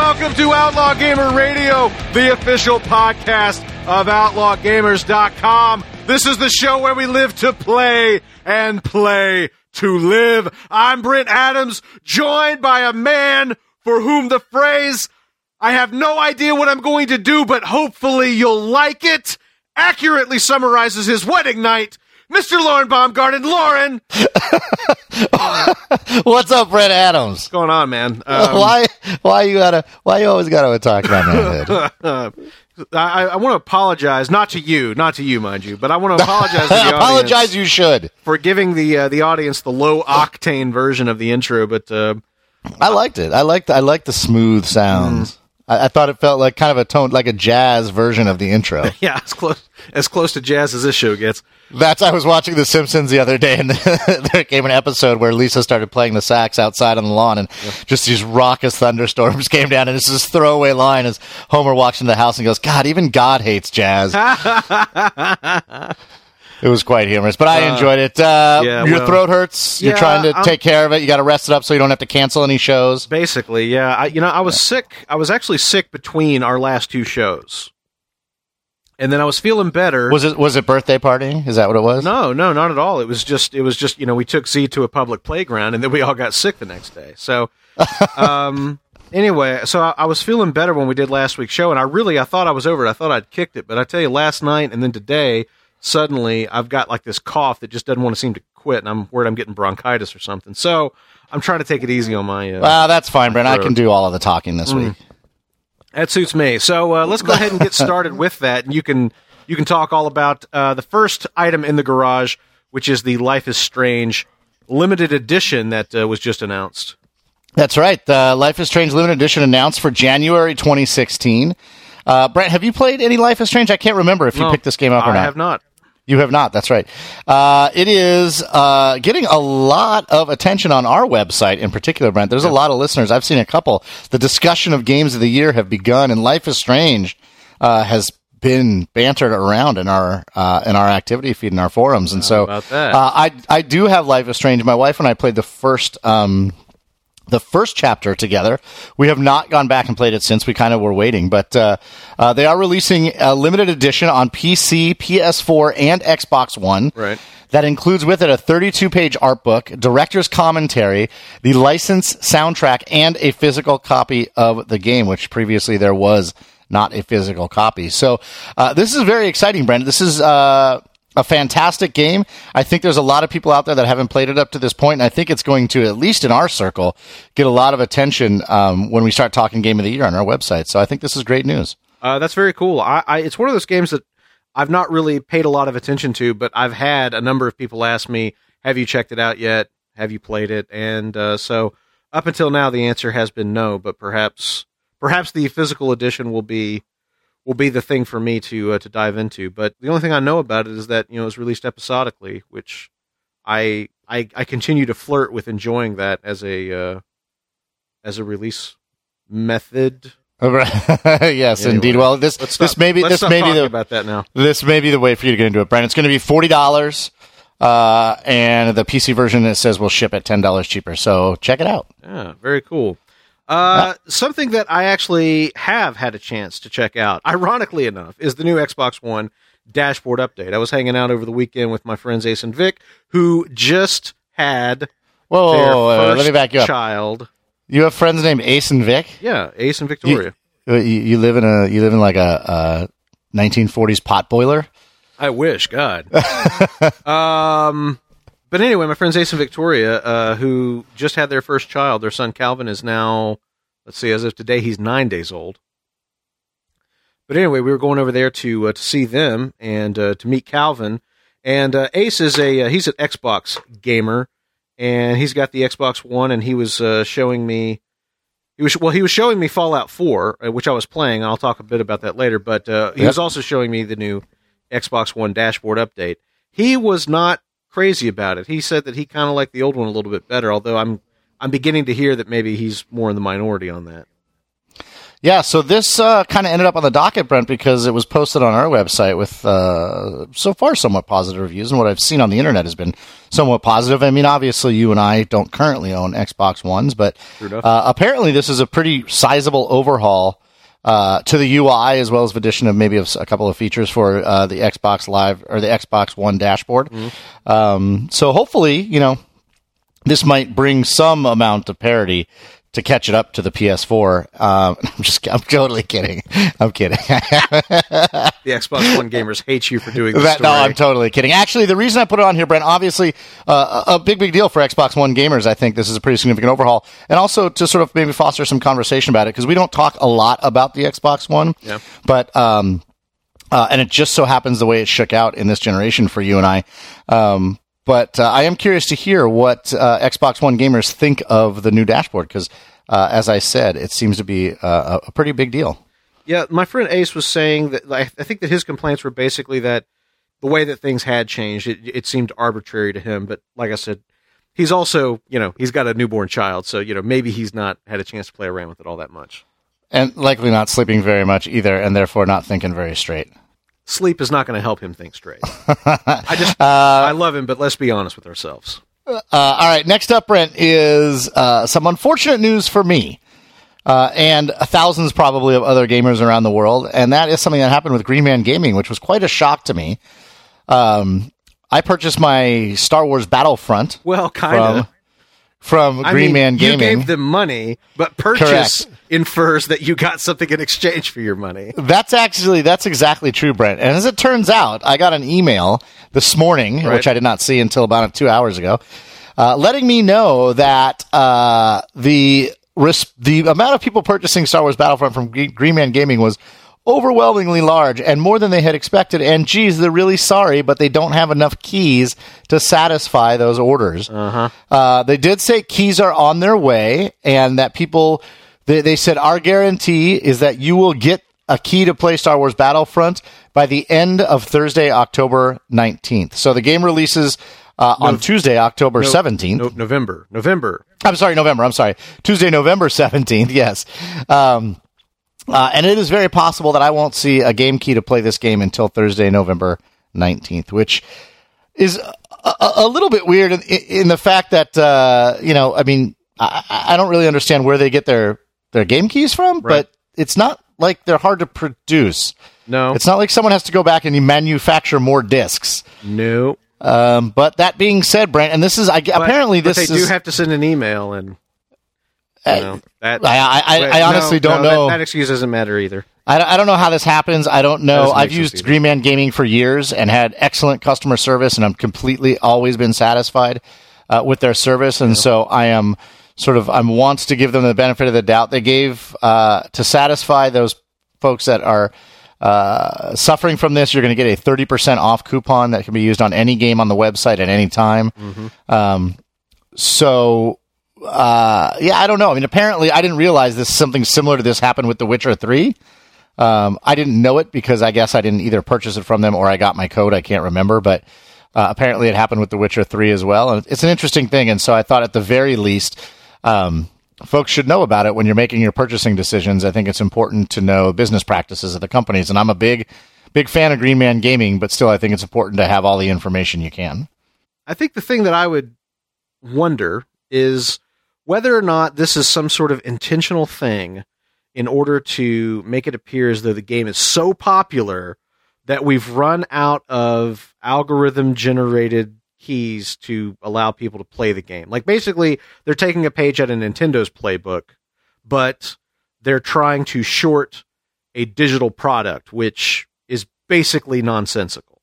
welcome to Outlaw Gamer Radio, the official podcast of OutlawGamers.com. This is the show where we live to play and play to live. I'm Brent Adams, joined by a man for whom the phrase, I have no idea what I'm going to do, but hopefully you'll like it, accurately summarizes his wedding night. Mr. Lauren Baumgarten. Lauren, What's up, Brett Adams? what's going on, man? Um, why? Why you gotta? Why you always gotta attack my manhood? I, I want to apologize, not to you, not to you, mind you, but I want to apologize to Apologize. You should. for giving the uh, the audience the low octane version of the intro. But uh, I liked it. I liked. I liked the smooth sounds. I, I thought it felt like kind of a tone, like a jazz version of the intro. yeah, as close as close to jazz as this show gets. That's. I was watching The Simpsons the other day, and there came an episode where Lisa started playing the sax outside on the lawn, and just these raucous thunderstorms came down. And it's this throwaway line as Homer walks into the house and goes, "God, even God hates jazz." It was quite humorous, but I enjoyed it. Uh, yeah, your well- throat hurts. You're Yeah, trying to I'm- take care of it. You got to rest it up so you don't have to cancel any shows. Basically, yeah. I, you know, I was sick. I was actually sick between our last two shows, and then I was feeling better. Was it was it birthday party? Is that what it was? No, no, not at all. It was just, it was just, you know, we took Z to a public playground, and then we all got sick the next day. So, um, anyway, so I, I was feeling better when we did last week's show, and I really, I thought I was over it. I thought I'd kicked it, but I tell you, last night and then today, suddenly I've got like this cough that just doesn't want to seem to quit, and I'm worried I'm getting bronchitis or something. So I'm trying to take it easy on my. Uh, Well, that's fine, Brent. I can do all of the talking this Mm. week. That suits me. So uh, let's go ahead and get started with that, and you can you can talk all about uh, the first item in the garage, which is the Life is Strange limited edition that uh, was just announced. That's right. The Life is Strange limited edition announced for January 2016. Uh, Brent, have you played any Life is Strange? I can't remember if you No, picked this game up or I not. I have not. You have not. That's right. Uh, it is uh, getting a lot of attention on our website in particular, Brent. There's a lot of listeners. I've seen a couple. The discussion of games of the year have begun, and Life is Strange uh, has been bantered around in our uh, in our activity feed in our forums. And so, about that? Uh, I I do have Life is Strange. My wife and I played the first. Um, the first chapter together. We have not gone back and played it since. We kind of were waiting, but uh, uh, they are releasing a limited edition on PC, PS4, and Xbox One. Right. That includes with it a 32 page art book, director's commentary, the licensed soundtrack, and a physical copy of the game, which previously there was not a physical copy. So uh, this is very exciting, Brandon. This is. Uh, a fantastic game. I think there's a lot of people out there that haven't played it up to this point, and I think it's going to, at least in our circle, get a lot of attention um, when we start talking Game of the Year on our website. So I think this is great news. Uh, that's very cool. I, I it's one of those games that I've not really paid a lot of attention to, but I've had a number of people ask me, "Have you checked it out yet? Have you played it?" And uh, so up until now, the answer has been no. But perhaps perhaps the physical edition will be will be the thing for me to uh, to dive into. But the only thing I know about it is that you know it was released episodically, which I I, I continue to flirt with enjoying that as a uh, as a release method. yes, Anyway, indeed. Well, this this may be this may be the about that now. this may be the way for you to get into it, Brian. It's going to be forty dollars, uh, and the PC version it says will ship at ten dollars cheaper. So check it out. Yeah, very cool. Uh, something that I actually have had a chance to check out, ironically enough, is the new Xbox One dashboard update. I was hanging out over the weekend with my friends Ace and Vic, who just had Whoa, their whoa, whoa, first let me back you up. child. You have friends named Ace and Vic. Yeah, Ace and Victoria. You, you, you live in a you live in like a, a 1940s pot boiler. I wish, God. um, but anyway, my friends Ace and Victoria, uh, who just had their first child, their son Calvin is now, let's see, as of today, he's nine days old. But anyway, we were going over there to uh, to see them and uh, to meet Calvin. And uh, Ace is a uh, he's an Xbox gamer, and he's got the Xbox One, and he was uh, showing me. He was well. He was showing me Fallout Four, uh, which I was playing. I'll talk a bit about that later. But uh, he Yep. was also showing me the new Xbox One dashboard update. He was not crazy about it. He said that he kind of liked the old one a little bit better. Although I'm I'm beginning to hear that maybe he's more in the minority on that. Yeah, so this uh, kind of ended up on the docket, Brent, because it was posted on our website with uh, so far somewhat positive reviews, and what I've seen on the internet has been somewhat positive. I mean, obviously, you and I don't currently own Xbox Ones, but uh, apparently, this is a pretty sizable overhaul uh, to the UI as well as addition of maybe a couple of features for uh, the Xbox Live or the Xbox One dashboard. Mm-hmm. Um, so hopefully, you know, this might bring some amount of parity to catch it up to the PS4. Um, I'm just, I'm totally kidding. I'm kidding. the Xbox One gamers hate you for doing that. No, I'm totally kidding. Actually, the reason I put it on here, Brent, obviously, uh, a big, big deal for Xbox One gamers. I think this is a pretty significant overhaul, and also to sort of maybe foster some conversation about it because we don't talk a lot about the Xbox One. Yeah. But um, uh, and it just so happens the way it shook out in this generation for you and I. Um, but uh, I am curious to hear what uh, Xbox One gamers think of the new dashboard because, uh, as I said, it seems to be uh, a pretty big deal. Yeah, my friend Ace was saying that I think that his complaints were basically that the way that things had changed, it, it seemed arbitrary to him. But like I said, he's also, you know, he's got a newborn child, so you know maybe he's not had a chance to play around with it all that much, and likely not sleeping very much either, and therefore not thinking very straight sleep is not going to help him think straight. I just, uh, I love him, but let's be honest with ourselves. Uh, all right, next up, Brent, is uh, some unfortunate news for me. Uh, and thousands probably of other gamers around the world, and that is something that happened with Green Man Gaming, which was quite a shock to me. Um, I purchased my Star Wars Battlefront. Well, kind of from I Green mean, Man Gaming. You gave them money, but purchase Correct. Infers that you got something in exchange for your money. That's actually that's exactly true, Brent. And as it turns out, I got an email this morning, right. which I did not see until about two hours ago, uh, letting me know that uh, the the amount of people purchasing Star Wars Battlefront from Green Man Gaming was overwhelmingly large and more than they had expected. And geez, they're really sorry, but they don't have enough keys to satisfy those orders. Uh-huh. Uh, they did say keys are on their way, and that people they, they said our guarantee is that you will get a key to play Star Wars Battlefront by the end of Thursday, October 19th. So the game releases uh, no, on Tuesday, October no, 17th. No, November. November. I'm sorry, November. I'm sorry. Tuesday, November 17th. Yes. Um, uh, and it is very possible that I won't see a game key to play this game until Thursday, November 19th, which is a, a little bit weird in, in the fact that, uh, you know, I mean, I, I, don't really understand where they get their, their game keys from, right. but it's not like they're hard to produce. No. It's not like someone has to go back and manufacture more discs. No. Um, but that being said, Brent, and this is I, but, apparently this but they is, do have to send an email and know, that, I, I, I honestly no, don't no, know. That, that, excuse doesn't matter either. I, I don't know how this happens. I don't know. I've used Green Man Gaming for years and had excellent customer service, and I'm completely always been satisfied uh, with their service. And yeah. so I am sort of I'm wants to give them the benefit of the doubt. They gave uh, to satisfy those folks that are. Uh, suffering from this, you're going to get a 30% off coupon that can be used on any game on the website at any time. Mm-hmm. Um, so uh, yeah, I don't know. I mean, apparently, I didn't realize this something similar to this happened with The Witcher Three. Um, I didn't know it because I guess I didn't either purchase it from them or I got my code. I can't remember, but uh, apparently it happened with The Witcher Three as well. And it's an interesting thing, and so I thought at the very least, um, folks should know about it when you're making your purchasing decisions. I think it's important to know business practices of the companies, and I'm a big, big fan of Green Man Gaming, but still, I think it's important to have all the information you can. I think the thing that I would wonder is whether or not this is some sort of intentional thing in order to make it appear as though the game is so popular that we've run out of algorithm generated keys to allow people to play the game. Like basically they're taking a page out of Nintendo's playbook, but they're trying to short a digital product which is basically nonsensical.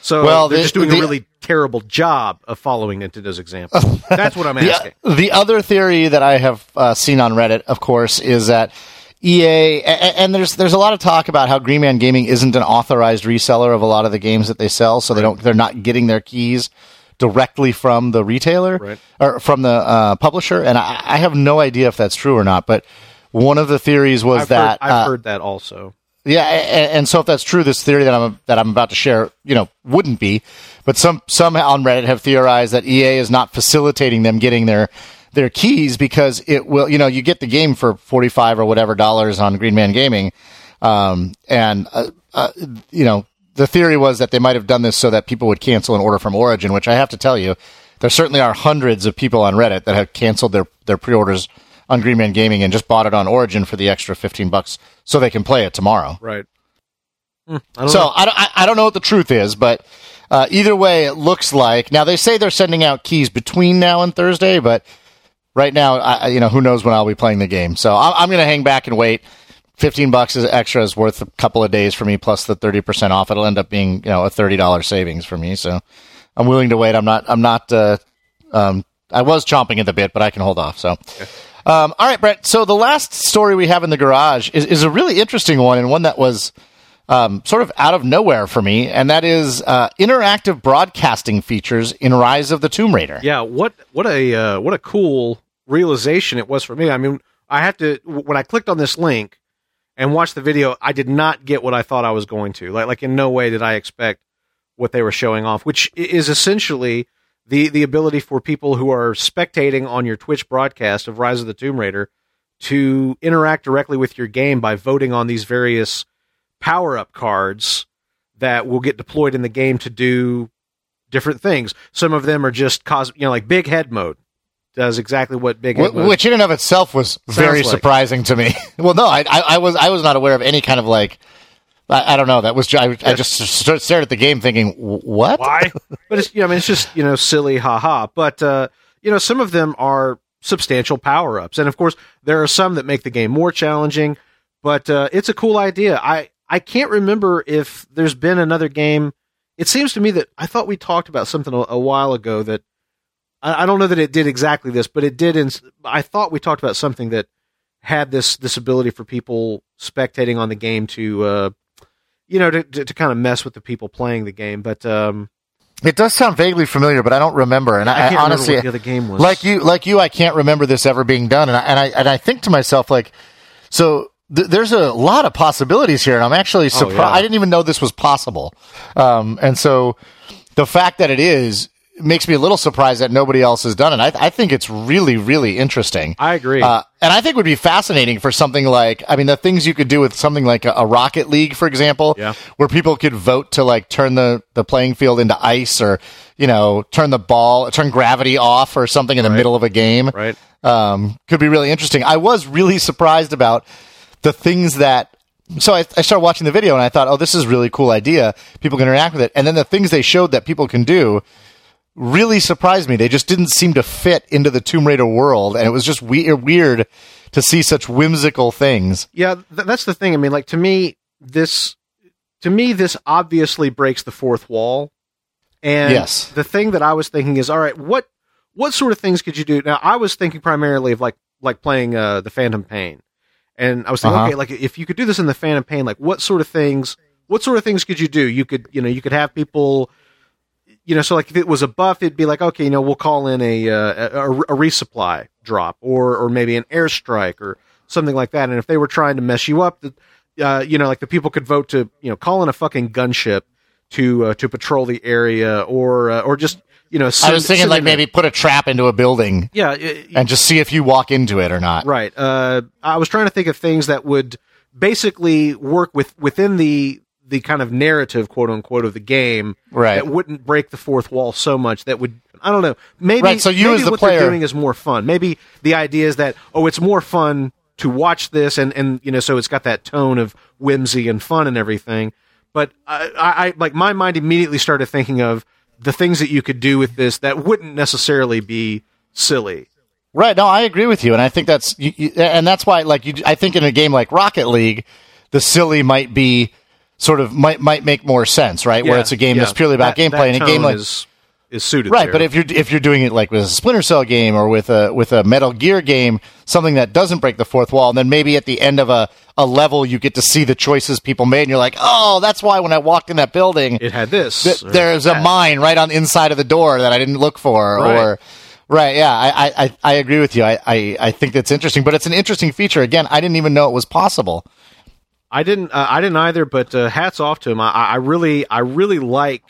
So well, they're the, just doing the, a really terrible job of following Nintendo's example. That's what I'm asking. The, the other theory that I have uh, seen on Reddit, of course, is that EA and, there's there's a lot of talk about how Green Man Gaming isn't an authorized reseller of a lot of the games that they sell, so they don't they're not getting their keys directly from the retailer right. or from the uh, publisher, and I, I, have no idea if that's true or not. But one of the theories was I've that heard, I've uh, heard that also. Yeah, and, and, so if that's true, this theory that I'm that I'm about to share, you know, wouldn't be. But some some on Reddit have theorized that EA is not facilitating them getting their their keys because it will, you know, you get the game for 45 or whatever dollars on Green Man Gaming. Um, and, uh, uh, you know, the theory was that they might have done this so that people would cancel an order from Origin, which I have to tell you, there certainly are hundreds of people on Reddit that have canceled their, their pre-orders on Green Man Gaming and just bought it on Origin for the extra 15 bucks so they can play it tomorrow. Right. Hmm, I so I don't, I, I don't know what the truth is, but uh, either way, it looks like now they say they're sending out keys between now and Thursday, but right now, I, you know, who knows when I'll be playing the game. So I'm, I'm going to hang back and wait. 15 bucks is extra is worth a couple of days for me plus the 30% off. It'll end up being, you know, a $30 savings for me. So I'm willing to wait. I'm not, I'm not, uh, um, I was chomping at the bit, but I can hold off. So, um, all right, Brett. So the last story we have in the garage is, is a really interesting one and one that was, um, sort of out of nowhere for me, and that is uh, interactive broadcasting features in Rise of the Tomb Raider. Yeah, what what a uh, what a cool realization it was for me. I mean, I have to when I clicked on this link and watched the video, I did not get what I thought I was going to. Like like in no way did I expect what they were showing off, which is essentially the the ability for people who are spectating on your Twitch broadcast of Rise of the Tomb Raider to interact directly with your game by voting on these various power up cards that will get deployed in the game to do different things. Some of them are just cause you know like big head mode does exactly what big head which in and of itself was very like. surprising to me. well, no, I, I, I, was I was not aware of any kind of like. I, I don't know. That was I, I just stared at the game thinking, "What? Why?" but it's you know, I mean, it's just you know, silly, haha. But uh, you know, some of them are substantial power ups, and of course, there are some that make the game more challenging. But uh, it's a cool idea. I I can't remember if there's been another game. It seems to me that I thought we talked about something a, a while ago that I, I, don't know that it did exactly this, but it did. In, I thought we talked about something that had this this ability for people spectating on the game to, uh, you know, to, to, to kind of mess with the people playing the game. But um, it does sound vaguely familiar, but I don't remember. And I, I honestly, the other game was like you, like you, I can't remember this ever being done. And I and I, and I think to myself, like, so th- there's a lot of possibilities here, and I'm actually surprised. Oh, yeah. I didn't even know this was possible. Um, and so the fact that it is makes me a little surprised that nobody else has done it. I, I think it's really, really interesting. I agree. Uh, and I think would be fascinating for something like, I mean, the things you could do with something like a, a, Rocket League, for example, yeah. where people could vote to like turn the, the playing field into ice or, you know, turn the ball, turn gravity off or something in the right. middle of a game. Right. Um, could be really interesting. I was really surprised about the things that so I, I, started watching the video and I thought, oh, this is a really cool idea. People can interact with it. And then the things they showed that people can do really surprised me. They just didn't seem to fit into the Tomb Raider world. And it was just weird, weird to see such whimsical things. Yeah, th- that's the thing. I mean, like to me, this, to me, this obviously breaks the fourth wall. And yes. the thing that I was thinking is, all right, what, what sort of things could you do? Now, I was thinking primarily of like, like playing, uh, the Phantom Pain and I was thinking, uh-huh. okay, like if you could do this in the Phantom Pain, like what sort of things, what sort of things could you do? You could, you know, you could have people, you know, so like if it was a buff, it'd be like, okay, you know, we'll call in a uh, a, a, resupply drop or or maybe an airstrike or something like that. And if they were trying to mess you up, uh, you know, like the people could vote to, you know, call in a fucking gunship to uh, to patrol the area or uh, or just you know, I was thinking like maybe put a trap into a building. Yeah, it, and just see if you walk into it or not. Right. Uh, I was trying to think of things that would basically work with within the the kind of narrative, quote unquote, of the game. Right. That wouldn't break the fourth wall so much that would I don't know. Maybe right, so you maybe as the what player they're doing is more fun. Maybe the idea is that oh, it's more fun to watch this, and and you know, so it's got that tone of whimsy and fun and everything. But I, I like my mind immediately started thinking of the things that you could do with this that wouldn't necessarily be silly. Right. No, I agree with you, and I think that's you, you, and that's why, like, you, I think in a game like Rocket League, the silly might be sort of might might make more sense, right? Yeah, Where it's a game yeah. that's purely about that, gameplay, and a game like is, is suited right. there. But if you're if you're doing it like with a Splinter Cell game or with a with a Metal Gear game, something that doesn't break the fourth wall, and then maybe at the end of a a level you get to see the choices people made and you're like oh that's why when i walked in that building it had this th- there's that. a mine right on the inside of the door that i didn't look for right. or right yeah I, I i agree with you I, I i think that's interesting but it's an interesting feature again i didn't even know it was possible i didn't uh, i didn't either but uh, hats off to him I, I really i really like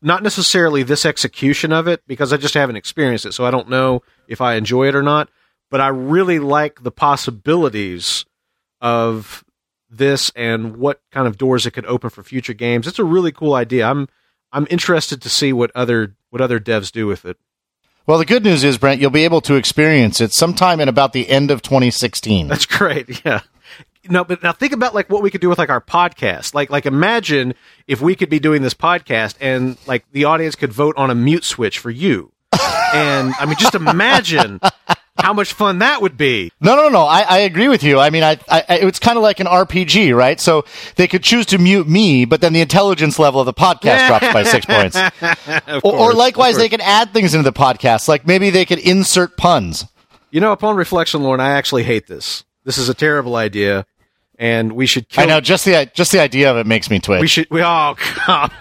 not necessarily this execution of it because i just haven't experienced it so i don't know if I enjoy it or not. But I really like the possibilities of this and what kind of doors it could open for future games. It's a really cool idea. I'm I'm interested to see what other what other devs do with it. Well, the good news is, Brent, you'll be able to experience it sometime in about the end of 2016. That's great. Yeah. No, but now think about like what we could do with like our podcast. Like like imagine if we could be doing this podcast and like the audience could vote on a mute switch for you. and I mean just imagine how much fun that would be. No, no, no. I, I agree with you. I mean, I, I it's kind of like an RPG, right? So they could choose to mute me, but then the intelligence level of the podcast drops by six points. or, course, or likewise, they can add things into the podcast, like maybe they could insert puns. You know, upon reflection, Lauren, I actually hate this. This is a terrible idea, and we should kill. I know just the just the idea of it makes me twitch. We should. We oh God.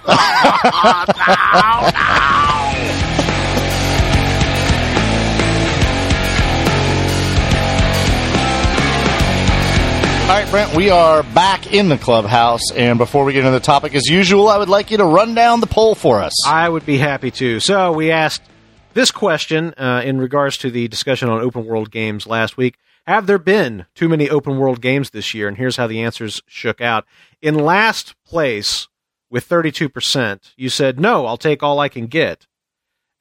All right, Brent, we are back in the clubhouse, and before we get into the topic, as usual, I would like you to run down the poll for us. I would be happy to. So we asked this question uh, in regards to the discussion on open world games last week. Have there been too many open world games this year? And here's how the answers shook out. In last place with 32%, you said, no, I'll take all I can get.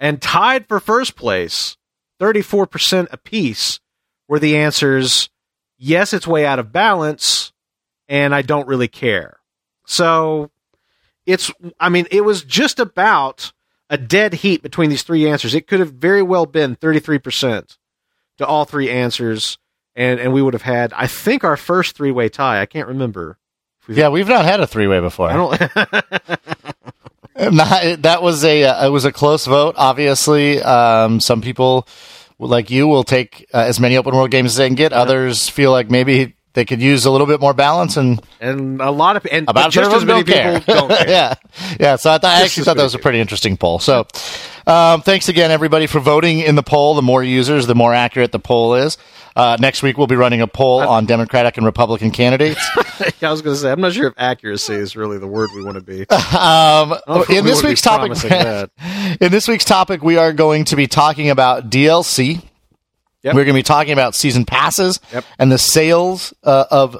And tied for first place, 34% apiece, were the answers, yes, it's way out of balance, and I don't really care. So it's, I mean, it was just about a dead heat between these three answers. It could have very well been 33% to all three answers, and, and we would have had, I think, our first three way tie. I can't remember. yeah, we've not had a three way before. I don't. Not, that was a uh, it was a close vote. Obviously, um, some people like you will take uh, as many open world games as they can get. Others feel like maybe they could use a little bit more balance, and and a lot of and about just as many people don't care. yeah, yeah. So I, I actually thought that was a pretty interesting poll. So, um, thanks again, everybody, for voting in the poll. The more users, the more accurate the poll is. Uh, next week we'll be running a poll on Democratic and Republican candidates. I was going to say, I'm not sure if accuracy is really the word we want to be. Um, don't know if in this week's topic, in this week's topic, we are going to be talking about DLC. Yep. We're going to be talking about season passes Yep. and the sales uh, of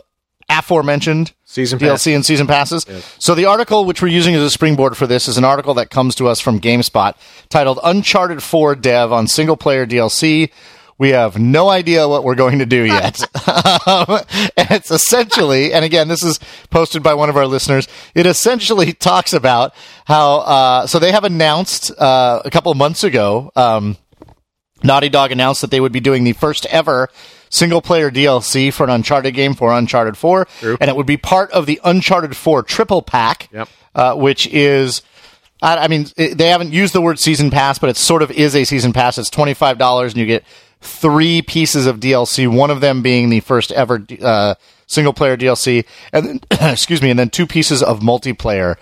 aforementioned Season pass. DLC and season passes. So the article which we're using as a springboard for this is an article that comes to us from GameSpot titled "Uncharted 4 Dev on Single Player DLC." We have no idea what we're going to do yet. um, it's essentially, and again, this is posted by one of our listeners. It essentially talks about how, uh, so they have announced uh, a couple of months ago, um, Naughty Dog announced that they would be doing the first ever single player DLC for an Uncharted game for Uncharted 4. True. And it would be part of the Uncharted 4 triple pack, Yep. uh, which is. I I mean, it- they haven't used the word season pass, but it sort of is a season pass. It's twenty five dollars, and you get three pieces of DLC. One of them being the first ever uh, single player DLC, and then excuse me, and then two pieces of multiplayer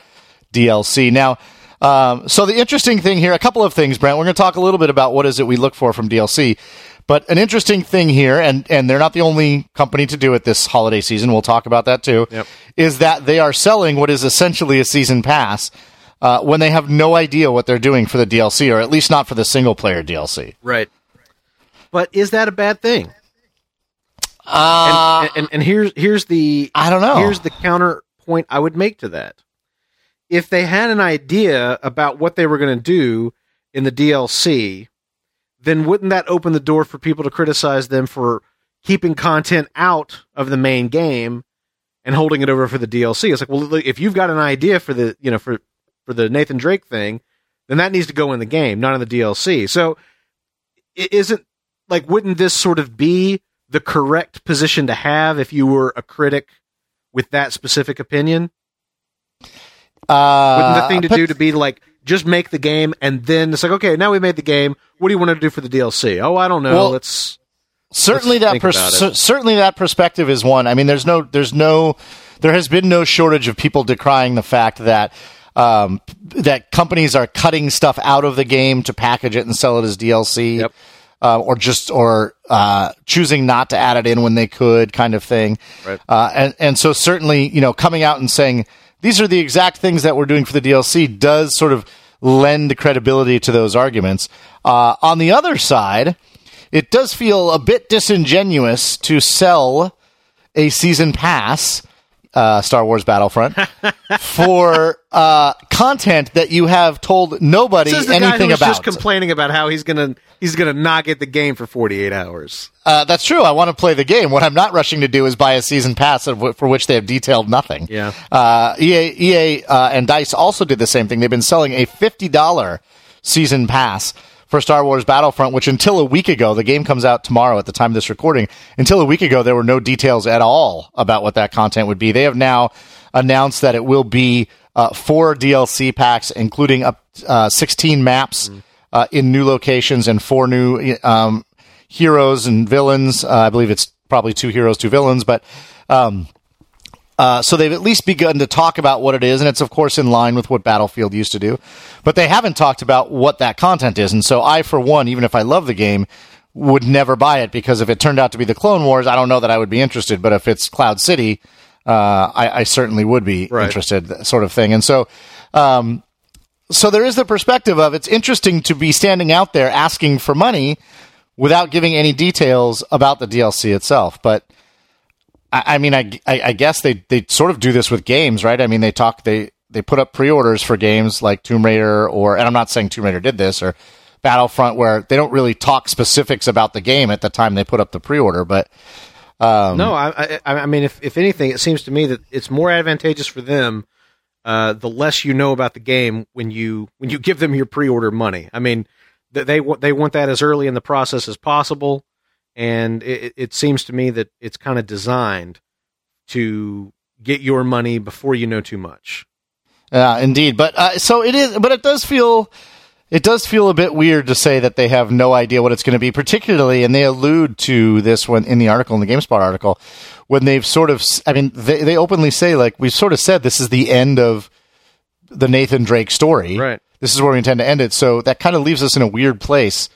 DLC. Now, um, so the interesting thing here, a couple of things, Brent. We're going to talk a little bit about what is it we look for from DLC. But an interesting thing here, and, and they're not the only company to do it this holiday season. We'll talk about that too. Yep. Is that they are selling what is essentially a season pass uh, when they have no idea what they're doing for the DLC, or at least not for the single player DLC. Right. But is that a bad thing? Uh, and, and, and here's here's the I don't know. Here's the counterpoint I would make to that. If they had an idea about what they were going to do in the DLC, then wouldn't that open the door for people to criticize them for keeping content out of the main game and holding it over for the DLC? It's like, well, look, if you've got an idea for the, you know, for for the Nathan Drake thing, then that needs to go in the game, not in the DLC. So, i- isn't like, wouldn't this sort of be the correct position to have if you were a critic with that specific opinion? uh, Wouldn't the thing to but- do to be like just make the game and then it's like okay now we made the game what do you want to do for the DLC? Oh I don't know Well, let's certainly Let's that pers- certainly that perspective is one. I mean, there's no there's no there has been no shortage of people decrying the fact that um, that companies are cutting stuff out of the game to package it and sell it as DLC. Yep. Uh, or just or uh, choosing not to add it in when they could, kind of thing. Right. Uh, and and so certainly, you know, coming out and saying these are the exact things that we're doing for the DLC does sort of lend credibility to those arguments. Uh, on the other side, it does feel a bit disingenuous to sell a season pass, uh, Star Wars Battlefront, for uh, content that you have told nobody This is the anything guy who was about. just complaining about how he's gonna he's gonna not get the game for 48 hours. uh, that's true. I want to play the game. What I'm not rushing to do is buy a season pass of, wh- for which they have detailed nothing. Yeah. Uh, EA, EA uh, and Dice also did the same thing. They've been selling a fifty dollar season pass for Star Wars Battlefront, which until a week ago, the game comes out tomorrow at the time of this recording. Until a week ago, there were no details at all about what that content would be. They have now announced that it will be uh, four DLC packs, including up uh, sixteen maps uh, in new locations and four new um, heroes and villains. Uh, I believe it's probably two heroes, two villains, but. Um, uh, so they've at least begun to talk about what it is, and it's of course in line with what Battlefield used to do. But they haven't talked about what that content is, and so I, for one, even if I love the game, would never buy it because if it turned out to be the Clone Wars, I don't know that I would be interested. But if it's Cloud City, uh, I, I certainly would be Right. interested, sort of thing. And so, um, so there is the perspective of it's interesting to be standing out there asking for money without giving any details about the DLC itself, but. I, I mean, I, I, I guess they, they sort of do this with games, right? I mean, they talk, they, they put up pre-orders for games like Tomb Raider or, and I'm not saying Tomb Raider did this or Battlefront where they don't really talk specifics about the game at the time they put up the pre-order, but um, No, I, I, I mean, if, if anything, it seems to me that it's more advantageous for them uh, the less you know about the game when you when you give them your pre-order money. I mean, th- they wa- they want that as early in the process as possible, and it, it seems to me that it's kind of designed to get your money before you know too much. Yeah, indeed. But uh, so it is. But it does feel. It does feel a bit weird to say that they have no idea what it's going to be, particularly, and they allude to this one in the article, in the GameSpot article, when they've sort of, I mean, they, they openly say, like, we've sort of said this is the end of the Nathan Drake story. Right. This is where we intend to end it. So that kind of leaves us in a weird place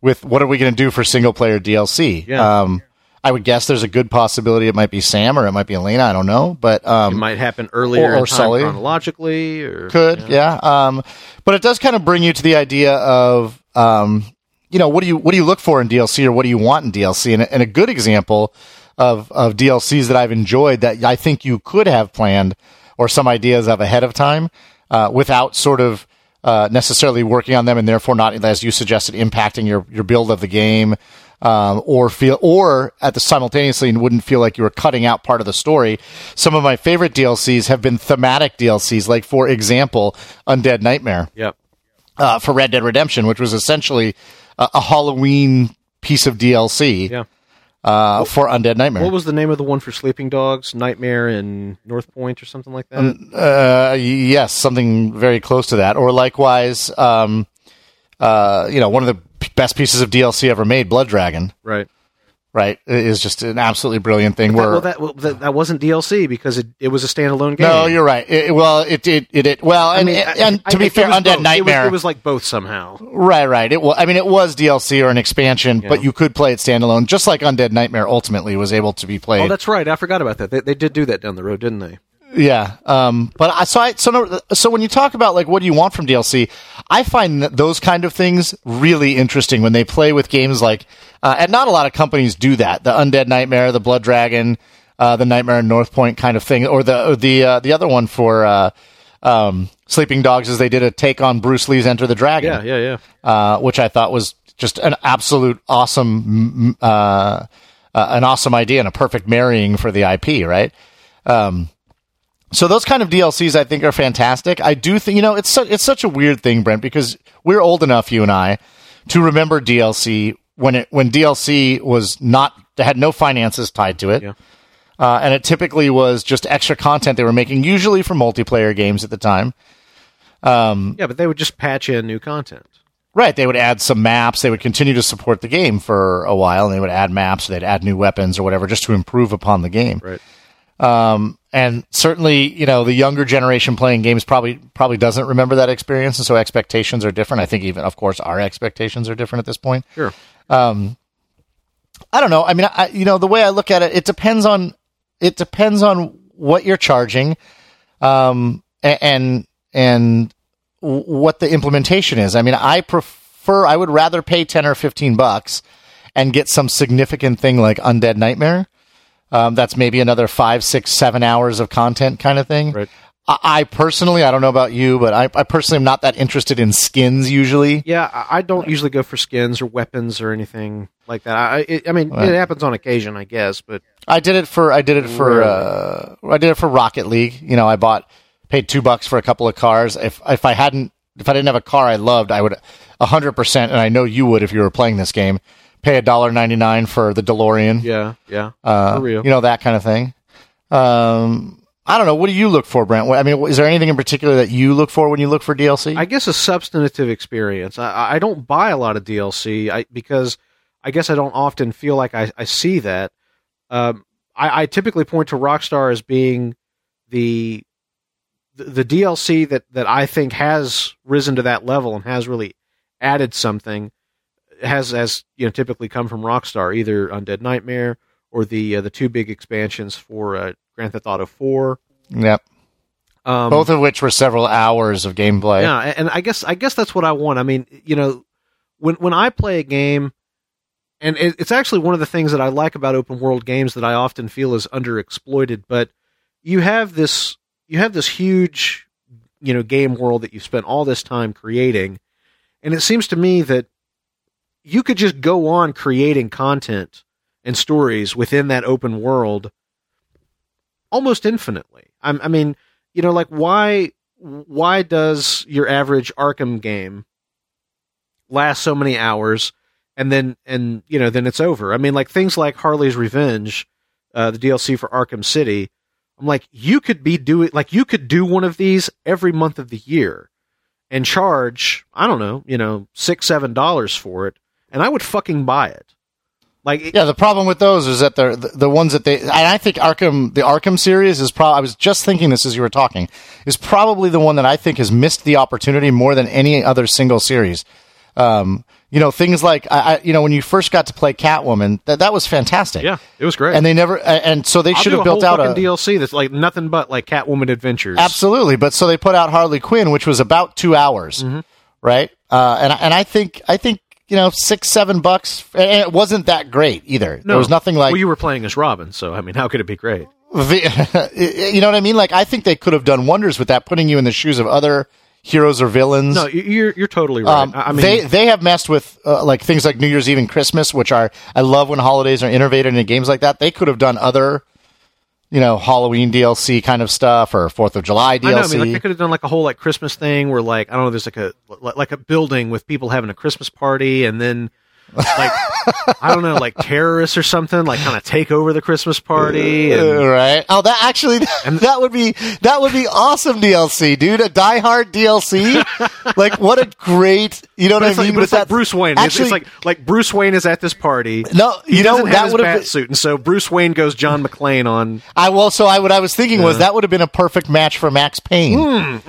with what are we going to do for single player DLC? Yeah. Um, I would guess there's a good possibility it might be Sam or it might be Elena. I don't know. But, um, It might happen earlier or- or Sully. chronologically, or could yeah, Um, but it does kind of bring you to the idea of um, you know what do you what do you look for in DLC or what do you want in DLC and, a- and a good example of of DLCs that I've enjoyed that I think you could have planned or some ideas of ahead of time uh, without sort of uh, necessarily working on them and therefore not as you suggested impacting your your build of the game um, or feel or at the simultaneously and wouldn't feel like you were cutting out part of the story. Some of my favorite DLCs have been thematic DLCs, like for example, Undead Nightmare Yep. uh, for Red Dead Redemption, which was essentially a, a Halloween piece of DLC Yeah. Uh, for Undead Nightmare. What was the name of the one for Sleeping Dogs? Nightmare in North Point or something like that? uh, yes, something very close to that. Or likewise, um, uh, you know, one of the p- best pieces of DLC ever made, Blood Dragon, right. Right, is just an absolutely brilliant thing. where well, that, well, that that wasn't DLC because it, it was a standalone game. no, you're right. It, well, it it it, it well, and, I mean, and, I- and I- to be fair, Undead both. It was- Nightmare, It was, like both somehow. right, right. It was. I mean, it was DLC or an expansion, but you could play it standalone, just like Undead Nightmare ultimately was able to be played. Oh, that's right. I forgot about that. They, they did do that down the road, didn't they? Yeah, um, but I so I so no, so when you talk about like what do you want from DLC, I find those kind of things really interesting when they play with games like, uh, and not a lot of companies do that. The Undead Nightmare, the Blood Dragon, uh, the Nightmare in North Point kind of thing, or the or the uh, the other one for uh, um, Sleeping Dogs is they did a take on Bruce Lee's Enter the Dragon Yeah, yeah, yeah. uh, which I thought was just an absolute awesome, uh, an awesome idea and a perfect marrying for the IP, right? Um, so those kind of DLCs I think are fantastic. I do think you know it's su- it's such a weird thing, Brent, because we're old enough, you and I, to remember DLC when it when DLC was not had no finances tied to it. Yeah. Uh, and it typically was just extra content they were making, usually for multiplayer games at the time. Yeah, but they would just patch in new content. Right, they would add some maps. They would continue to support the game for a while, and they would add maps. They'd add new weapons or whatever, just to improve upon the game. Right. Um, and certainly, you know, the younger generation playing games probably probably doesn't remember that experience, and so expectations are different. I think even, of course, our expectations are different at this point. Sure. I don't know. I mean, I, you know, the way I look at it, it depends on it depends on what you're charging, um, and and what the implementation is. I mean, I prefer, I would rather pay ten or fifteen bucks and get some significant thing like Undead Nightmare. Um, that's maybe another five, six, seven hours of content kind of thing. Right. I, I personally, I don't know about you, but I, I personally am not that interested in skins usually. Yeah, I I don't usually go for skins or weapons or anything like that. I, it, I mean, Right. it happens on occasion, I guess, but I did it for I did it for uh, I did it for Rocket League. You know, I bought paid two bucks for a couple of cars. If if I hadn't if I didn't have a car I loved, I would hundred percent, and I know you would if you were playing this game. Pay a dollar ninety nine for the DeLorean. yeah, yeah, uh, for real. You know that kind of thing. Um, I don't know. What do you look for, Brent? I mean, is there anything in particular that you look for when you look for DLC? I guess a substantive experience. I, I don't buy a lot of DLC I, because I guess I don't often feel like I, I see that. Um, I, I typically point to Rockstar as being the, the the DLC that, that I think has risen to that level and has really added something. Has as you know typically come from Rockstar, either Undead Nightmare or the uh, the two big expansions for uh, Grand Theft Auto Four. yep. Um, Both of which were several hours of gameplay. yeah, and I guess I guess that's what I want. I mean, you know, when when I play a game, and it, it's actually one of the things that I like about open world games that I often feel is underexploited. But you have this you have this huge you know game world that you've spent all this time creating, and it seems to me that you could just go on creating content and stories within that open world almost infinitely. I, I mean, you know, like why why does your average Arkham game last so many hours and then and you know then it's over? I mean, like things like Harley's Revenge, uh, the DLC for Arkham City. I'm like, you could be doing like you could do one of these every month of the year and charge I don't know, you know, six seven dollars for it, and I would fucking buy it. Like, it- Yeah, the problem with those is that they're the, the ones that they. And I think Arkham, the Arkham series is probably. I was just thinking this as you were talking, is probably the one that I think has missed the opportunity more than any other single series. Um, you know, things like I, I, you know, when you first got to play Catwoman, that that was fantastic. yeah, it was great. and they never, and so they I'll should have built out a DLC that's like nothing but like Catwoman adventures. Absolutely, but so they put out Harley Quinn, which was about two hours, Mm-hmm. right? Uh, and and I think I think you know six seven bucks, and it wasn't that great either. No. There was nothing like Well, you were playing as Robin, so I mean, how could it be great? the, you know what I mean. Like I think they could have done wonders with that, putting you in the shoes of other heroes or villains. No, you- you're you're totally right. Um, I I mean, they they have messed with uh, like things like New Year's Eve and Christmas, which are I love when holidays are innovated in games like that. They could have done other, you know, Halloween DLC kind of stuff or Fourth of July DLC. I know. I mean, like they could have done like a whole like Christmas thing where like I don't know, there's like a like like a building with people having a Christmas party, and then like I don't know, like terrorists or something, like kind of take over the Christmas party. Uh, And, right? Oh, that actually that would be that would be awesome DLC, dude. A Die Hard DLC. like what a great, you know what I it's mean? like, but with it's like that Bruce Wayne. It's- Actually, it's like like Bruce Wayne is at this party. no, He you know that would have been. suit, and so Bruce Wayne goes John McClane on. I well, so I what I was thinking was that would have been a perfect match for Max Payne.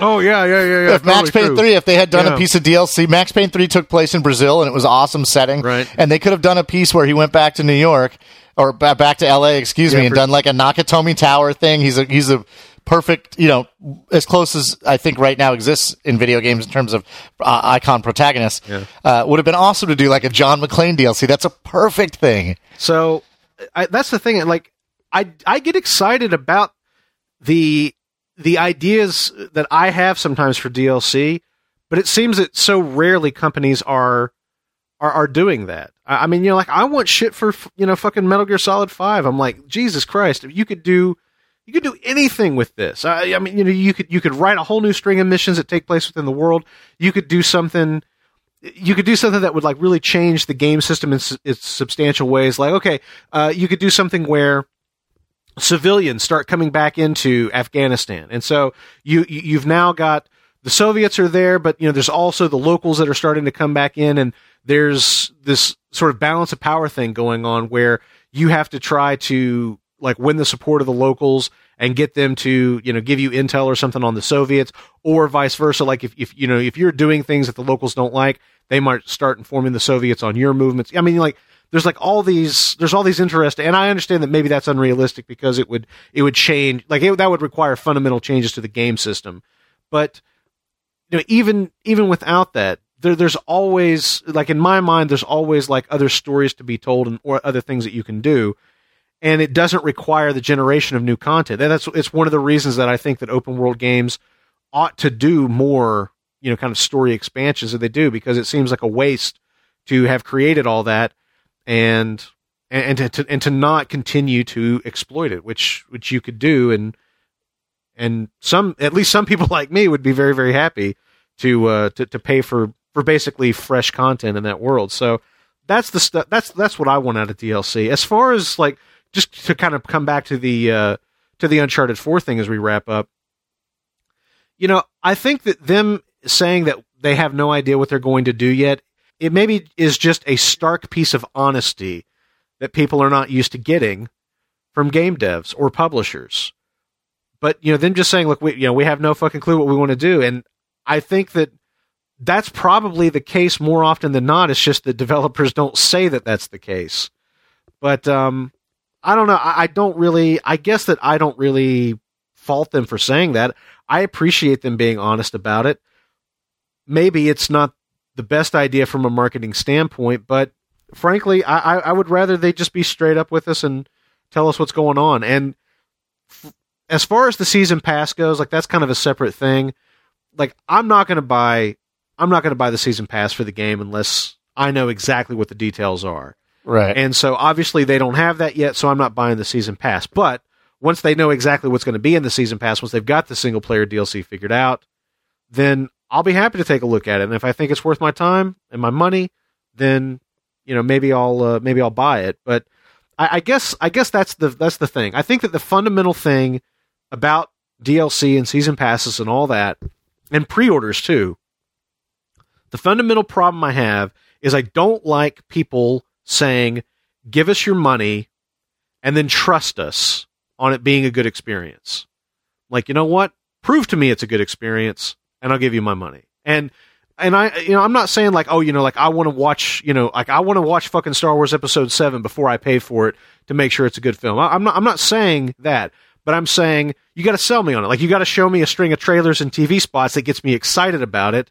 Oh yeah, yeah, yeah, yeah. if Max Payne true. 3, if they had done Yeah. a piece of DLC, Max Payne 3 took place in Brazil and it was awesome setting. Right. And they could have done a piece where he went back to New York or ba- back to LA, excuse me, and for- done like a Nakatomi Tower thing. He's a, he's a perfect, you know, as close as I think right now exists in video games in terms of uh, icon protagonists. Uh, would have been awesome to do like a John McClane DLC. That's a perfect thing. So I, that's the thing. Like I I get excited about the the ideas that I have sometimes for DLC, but it seems that so rarely companies are are, are doing that. I, I mean, you know, like I want shit for you know fucking Metal Gear Solid Five. I'm like Jesus Christ, if you could do. You could do anything with this. I, I mean, you know, you could you could write a whole new string of missions that take place within the world. You could do something you could do something that would like really change the game system in s- its substantial ways. Like, okay, uh, you could do something where civilians start coming back into Afghanistan, and so you you- you've now got the Soviets are there, but you know there's also the locals that are starting to come back in, and there's this sort of balance of power thing going on where you have to try to like win the support of the locals and get them to you know give you intel or something on the Soviets or vice versa. Like if, if you know if you're doing things that the locals don't like they might start informing the Soviets on your movements. I mean like there's like all these there's all these interest and I understand that maybe that's unrealistic because it would it would change like it, that would require fundamental changes to the game system. But you know even even without that there, there's always like in my mind, there's always like other stories to be told and or other things that you can do, and it doesn't require the generation of new content. And that's it's one of the reasons that I think that open world games ought to do more, you know, kind of story expansions that they do because it seems like a waste to have created all that and and, and to, and to not continue to exploit it, which which you could do, and and some at least some people like me would be very very happy to uh, to to pay for for basically fresh content in that world. So that's the stuff. That's that's what I want out of DLC. As far as like just to kind of come back to the uh, to the Uncharted Four thing as we wrap up. You know, I think that them saying that they have no idea what they're going to do yet, it maybe is just a stark piece of honesty that people are not used to getting from game devs or publishers. But you know, them just saying, "Look, we you know we have no fucking clue what we want to do," and I think that that's probably the case more often than not. It's just that developers don't say that that's the case. But um, I don't know. I, I don't really. I guess that I don't really fault them for saying that. I appreciate them being honest about it. Maybe it's not the best idea from a marketing standpoint, but frankly, I, I would rather they just be straight up with us and tell us what's going on. And f- as far as the season pass goes, like that's kind of a separate thing. Like I'm not going to buy, I'm not going to buy the season pass for the game unless I know exactly what the details are. Right. And so obviously they don't have that yet, so I'm not buying the season pass. But once they know exactly what's going to be in the season pass, once they've got the single player DLC figured out, then I'll be happy to take a look at it. And if I think it's worth my time and my money, then you know maybe I'll uh, maybe I'll buy it. But I, I guess I guess that's the that's the thing. I think that the fundamental thing about DLC and season passes and all that, and pre-orders too. The fundamental problem I have is I don't like people saying, "Give us your money," and then trust us on it being a good experience. Like, you know what? Prove to me it's a good experience, and I'll give you my money. And and I, you know, I'm not saying like, oh, you know, like I want to watch, you know, like I want to watch fucking Star Wars Episode Seven before I pay for it to make sure it's a good film. I, I'm not, I'm not saying that, but I'm saying you got to sell me on it. Like you got to show me a string of trailers and TV spots that gets me excited about it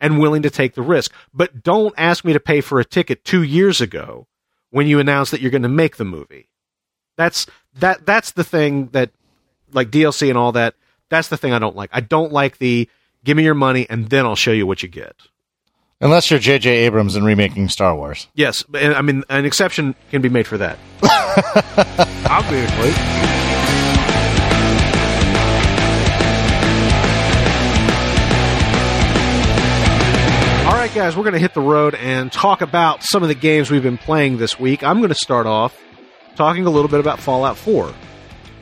and willing to take the risk. But don't ask me to pay for a ticket two years ago when you announced that you're going to make the movie. That's that. That's the thing that, like DLC and all that. That's the thing I don't like. I don't like the give me your money and then I'll show you what you get. Unless you're J.J. Abrams and remaking Star Wars. Yes, I mean an exception can be made for that. Obviously. Right, guys, we're going to hit the road and talk about some of the games we've been playing this week. I'm going to start off talking a little bit about Fallout 4.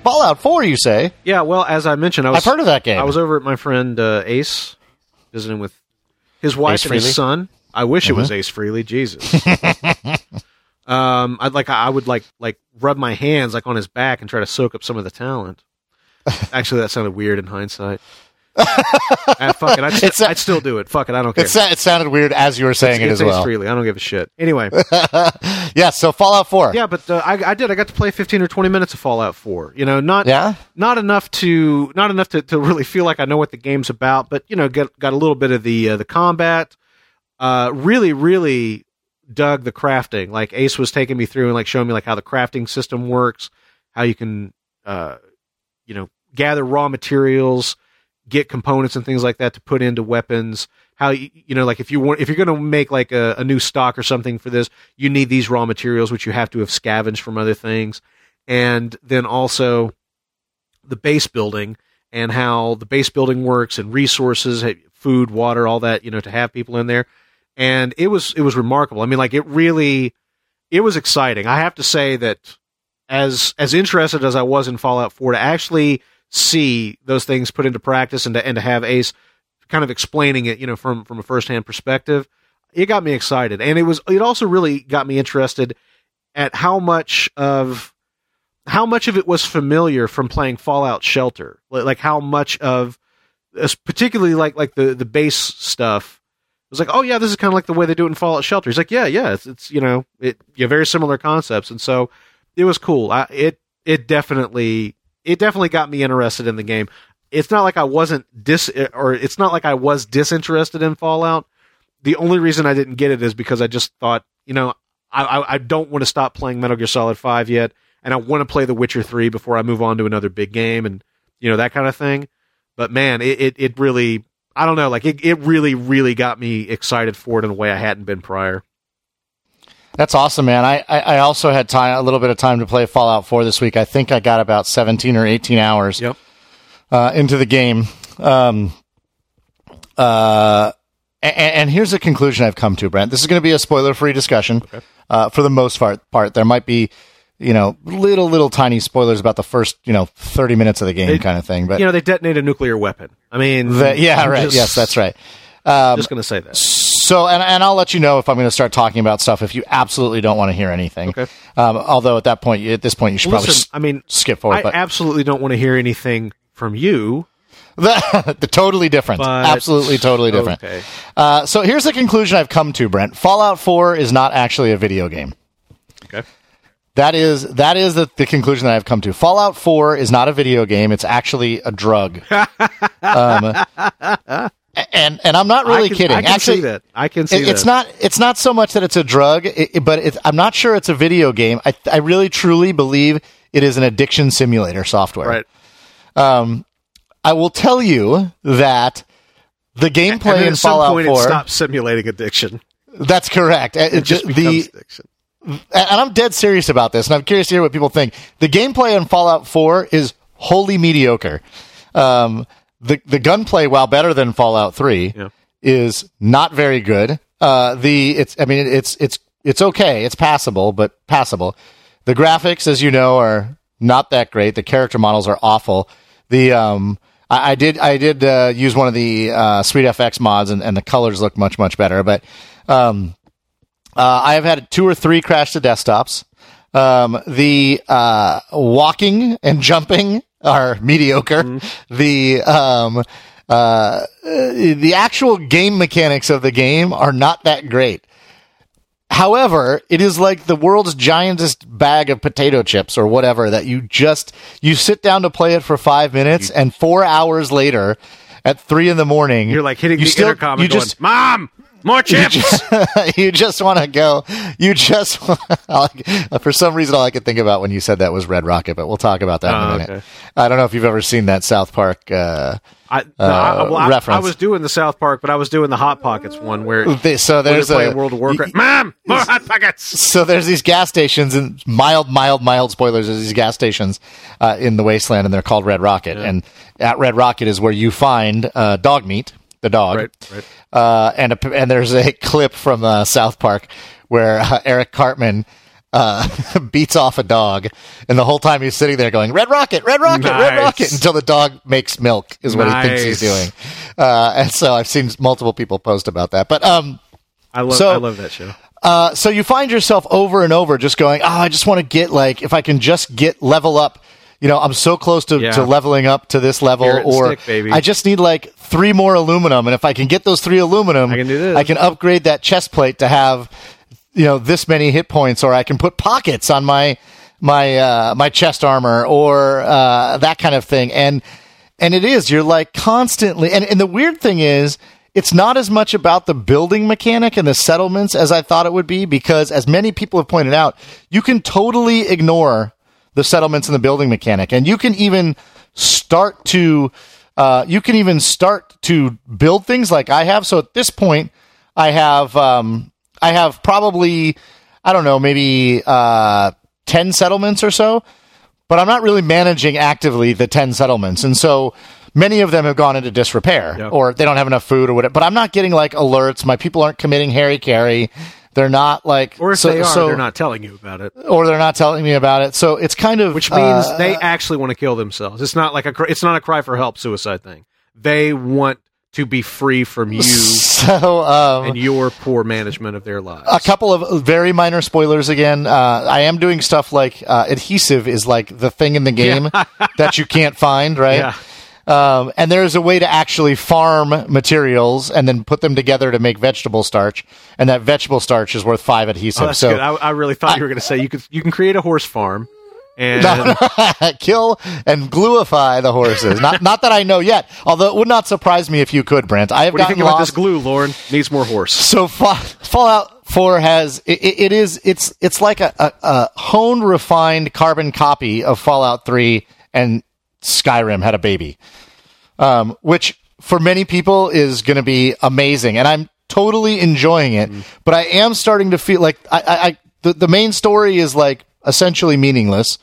Fallout 4, you say? Yeah, well, as I mentioned, I was, I've heard of that game. I was over at my friend uh, Ace, visiting with his wife Ace and his son. I wish it was Ace Frehley. Jesus. um, I'd like I would like like rub my hands like on his back and try to soak up some of the talent. Actually, that sounded weird in hindsight. Ah, fuck it, I'd, st- I'd still do it. Fuck it, I don't care. It, sa- it sounded weird as you were saying it it's as well. Frehley. I don't give a shit. Anyway, Yeah, so Fallout 4. yeah, but uh, I, I did. I got to play fifteen or twenty minutes of Fallout Four. You know, not Yeah? not enough to not enough to, to really feel like I know what the game's about, but you know, get got a little bit of the uh, the combat. Uh, really, really dug the crafting. Like Ace was taking me through and like showing me like how the crafting system works, how you can, uh, you know, gather raw materials, get components and things like that to put into weapons. How you, know, like if you want, if you're going to make like a, a new stock or something for this, you need these raw materials, which you have to have scavenged from other things, and then also the base building and how the base building works and resources, food, water, all that, you know, to have people in there. And it was it was remarkable. I mean, like it really it was exciting. I have to say that as as interested as I was in Fallout 4 to actually see those things put into practice and to and to have Ace kind of explaining it, you know, from from a firsthand perspective, it got me excited. And it was it also really got me interested at how much of how much of it was familiar from playing Fallout Shelter, like, how much of, particularly like like the the base stuff. It was like, oh yeah, this is kind of like the way they do it in Fallout Shelter. He's like, yeah, yeah, it's, it's you know, it yeah, very similar concepts, and so it was cool. I, it it definitely it definitely got me interested in the game. It's not like I wasn't dis or it's not like I was disinterested in Fallout. the only reason I didn't get it is because I just thought, you know, I, I, I don't want to stop playing Metal Gear Solid Five yet, and I want to play The Witcher Three before I move on to another big game, and you know that kind of thing. But man, it it, it really, I don't know, like it, it really really got me excited for it in a way I hadn't been prior. That's awesome, man. I, I, I also had time, a little bit of time to play Fallout 4 this week. I think I got about 17 or 18 hours Yep. uh, into the game. Um, uh, and, and here's the conclusion I've come to, Brent. This is going to be a spoiler-free discussion uh, for the most part. Part there might be, you know, little little tiny spoilers about the first, you know, 30 minutes of the game, It- kind of thing. But You know, they detonate a nuclear weapon. I mean, the- yeah, I'm right. just- yes, that's right. I'm just going to say that. So, and, and I'll let you know if I'm going to start talking about stuff if you absolutely don't want to hear anything. Okay. Um, although at that point, at this point, you should probably Listen, I mean, skip forward. I but absolutely don't want to hear anything from you. the, the totally different, But absolutely totally different. Okay. Uh, so here's the conclusion I've come to, Brent. Fallout 4 is not actually a video game. Okay. That is that is the, the conclusion that I've come to. Fallout 4 is not a video game. It's actually a drug. um, and and I'm not really I can, kidding. I can actually, see that. I can see It- it's not. It's not so much that it's a drug, it, but it's, I'm not sure it's a video game. I, I really truly believe it is an addiction simulator software. right. Um, I will tell you that the And gameplay then in Fallout point, 4. it stops simulating addiction. That's correct. Uh, It just the- becomes addiction. and I'm dead serious about this, and I'm curious to hear what people think. The gameplay in Fallout 4 is wholly mediocre. Um, the the gunplay, while better than Fallout 3, Yeah. is not very good. Uh, the it's I mean it's it's it's okay, it's passable, but passable. The graphics, as you know, are not that great. The character models are awful. The um, I, I did I did uh, use one of the uh, SweetFX mods, and, and the colors look much much better. But um, uh, I have had two or three crash to desktops. Um, the uh, walking and jumping are mediocre. The um, uh, the actual game mechanics of the game are not that great. However, it is like the world's giantest bag of potato chips or whatever that you just you sit down to play it for five minutes and four hours later at three in the morning You're like hitting you the still- intercom you and going, just "Mom, more you chips." just, you just want to go. You just for some reason all I could think about when you said that was Red Rocket, but we'll talk about that in Oh, a minute. okay. I don't know if you've ever seen that South Park. Uh, I, no, I, well, I- I, was doing the South Park, but I was doing the Hot Pockets one where they- so there's a World of Warcraft. Mom, more Hot Pockets. so there's these gas stations and mild, mild, mild spoilers. There's these gas stations uh, in the wasteland, and they're called Red Rocket. And at Red Rocket is where you find uh, Dogmeat, the dog. Right, right. Uh, and a, and there's a clip from uh, South Park where uh, Eric Cartman uh, beats off a dog, and the whole time he's sitting there going "Red Rocket, Red Rocket, Red Rocket" until the dog makes milk is what he thinks he's doing. Uh, and so I've seen multiple people post about that, but um. I love, So- I love that show. Uh, so you find yourself over and over just going, oh, I just want to get like, if I can just get level up, you know, I'm so close to, Yeah. to leveling up to this level, or stick. I just need like three more aluminum, and if I can get those three aluminum, I can do this. I can upgrade that chest plate to have, you know, this many hit points, or I can put pockets on my my uh, my chest armor, or uh, that kind of thing, and and it is you're like constantly, and and the weird thing is it's not as much about the building mechanic and the settlements as I thought it would be because, as many people have pointed out, you can totally ignore the settlements and the building mechanic, and you can even start to uh, you can even start to build things like I have. So at this point, I have um, I have probably I don't know maybe uh, ten settlements or so, but I'm not really managing actively the 10 settlements. And so many of them have gone into disrepair Yeah. or they don't have enough food or whatever. But I'm not getting like alerts. My people aren't committing hara-kiri. They're not like, Or if so- they are, so- they're not telling you about it, or they're not telling me about it. So it's kind of, which means uh, they actually want to kill themselves. It's not like a it's not a cry for help suicide thing. They want to be free from you so, um, and your poor management of their lives. a couple of very minor spoilers again. Uh, I am doing stuff like uh, adhesive is like the thing in the game that you can't find, right? Yeah. Um, and there's a way to actually farm materials and then put them together to make vegetable starch, and that vegetable starch is worth five adhesive. Oh, so. I, I really thought you were going to say you could you can create a horse farm And Kill and gluify the horses. Not not that I know yet. Although it would not surprise me if you could, Brent. I have what do you think gotten about lost. this glue, Lauren? Needs more horse. So Fa- Fallout Four has it, it it is it's it's like a, a, a honed, refined carbon copy of Fallout Three and Skyrim had a baby, um, which for many people is going to be amazing, and I'm totally enjoying it. But I am starting to feel like I, I, I the the main story is like essentially meaningless.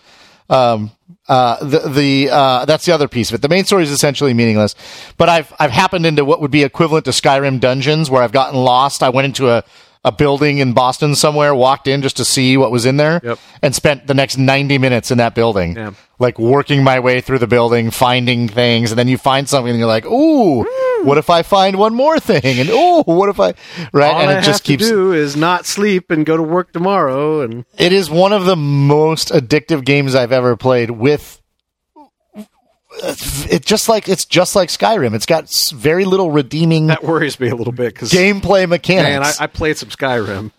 Um, uh, the the uh, that's the other piece of it. The main story is essentially meaningless, but I've I've happened into what would be equivalent to Skyrim dungeons, where I've gotten lost. I went into a a building in Boston somewhere, walked in just to see what was in there, Yep. and spent the next ninety minutes in that building, Yeah. like working my way through the building, finding things, and then you find something, and you're like, "Ooh, hmm. what if I find one more thing?" And "Ooh, what if I?" Right, All and I it just keeps to do is not sleep and go to work tomorrow. And it is one of the most addictive games I've ever played with it just like it's just like Skyrim. It's got very little redeeming that worries me a little bit because gameplay man, mechanics. I, I played some Skyrim.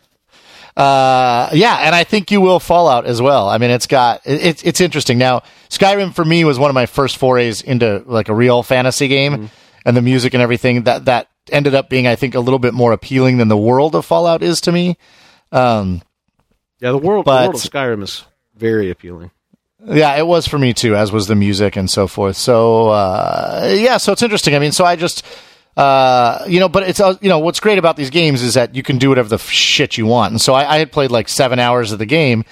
uh, yeah, and I think you will Fallout as well. I mean, it's got it's it's interesting. Now, Skyrim for me was one of my first forays into like a real fantasy game, and the music and everything that that ended up being, I think, a little bit more appealing than the world of Fallout is to me. Um, Yeah, the world, But- the world of Skyrim is very appealing. Yeah, it was for me too, as was the music and so forth. So uh, yeah, so it's interesting. I mean, so I just uh, you know, but it's uh, you know what's great about these games is that you can do whatever the f- shit you want. And so I, I had played like seven hours of the game,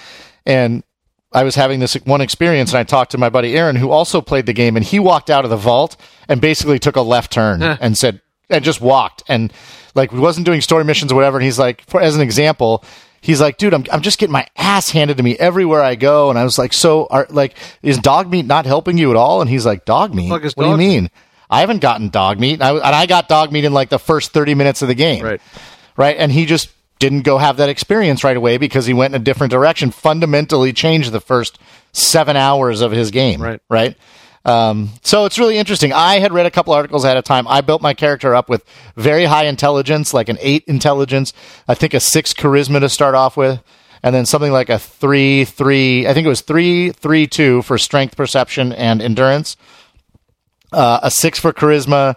and I was having this one experience, and I talked to my buddy Aaron, who also played the game, and he walked out of the vault and basically took a left turn and said, and just walked, and like wasn't doing story missions or whatever. And he's like, for as an example, he's like, dude, I'm I'm just getting my ass handed to me everywhere I go, and I was like, so are like, is Dogmeat not helping you at all? And he's like, Dogmeat? What do you mean? I haven't gotten Dogmeat, and I, and I got Dogmeat in like the first thirty minutes of the game Right. right? And he just didn't go have that experience right away because he went in a different direction. Fundamentally changed the first seven hours of his game, Right. Right. Um, so it's really interesting. I had read a couple articles ahead of time. I built my character up with very high intelligence, like an eight intelligence, I think a six charisma to start off with, and then something like a three, three, I think it was three, three, two for strength, perception, and endurance uh, a six for charisma,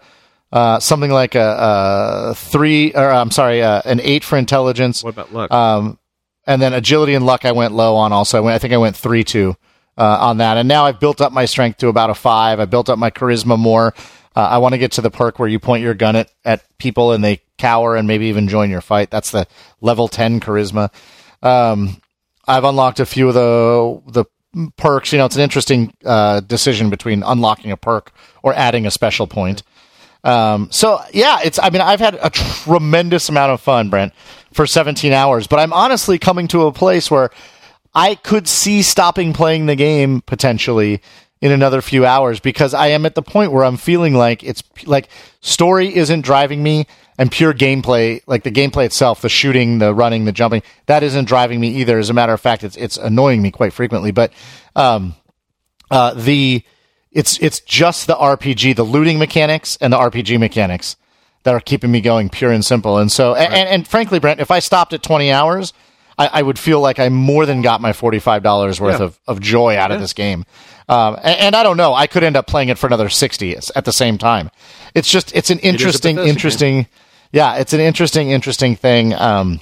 uh, something like a, a three, or I'm sorry, uh, an eight for intelligence. What about luck? Um, and then agility and luck, I went low on. Also, I, went, I think I went three two uh, on that. And now I've built up my strength to about a five. I built up my charisma more. Uh, I want to get to the perk where you point your gun at, at people and they cower and maybe even join your fight. That's the level ten charisma. Um, I've unlocked a few of the the perks. You know, it's an interesting uh, decision between unlocking a perk or adding a special point. Um, so yeah, it's. I mean, I've had a tremendous amount of fun, Brent, for 17 hours. But I'm honestly coming to a place where I could see stopping playing the game potentially in another few hours because I am at the point where I'm feeling like it's like story isn't driving me and pure gameplay, like the gameplay itself, the shooting, the running, the jumping, that isn't driving me either. As a matter of fact, it's it's annoying me quite frequently. But um, uh, the it's it's just the RPG, the looting mechanics and the RPG mechanics that are keeping me going, pure and simple. And so, and, and, and frankly, Brent, if I stopped at 20 hours, I, I would feel like I more than got my $45 worth Yeah. of, of joy out of this game. Um, and, and I don't know, I could end up playing it for another 60 at the same time. It's just, it's an interesting, game. interesting, yeah, it's an interesting, interesting thing. Um,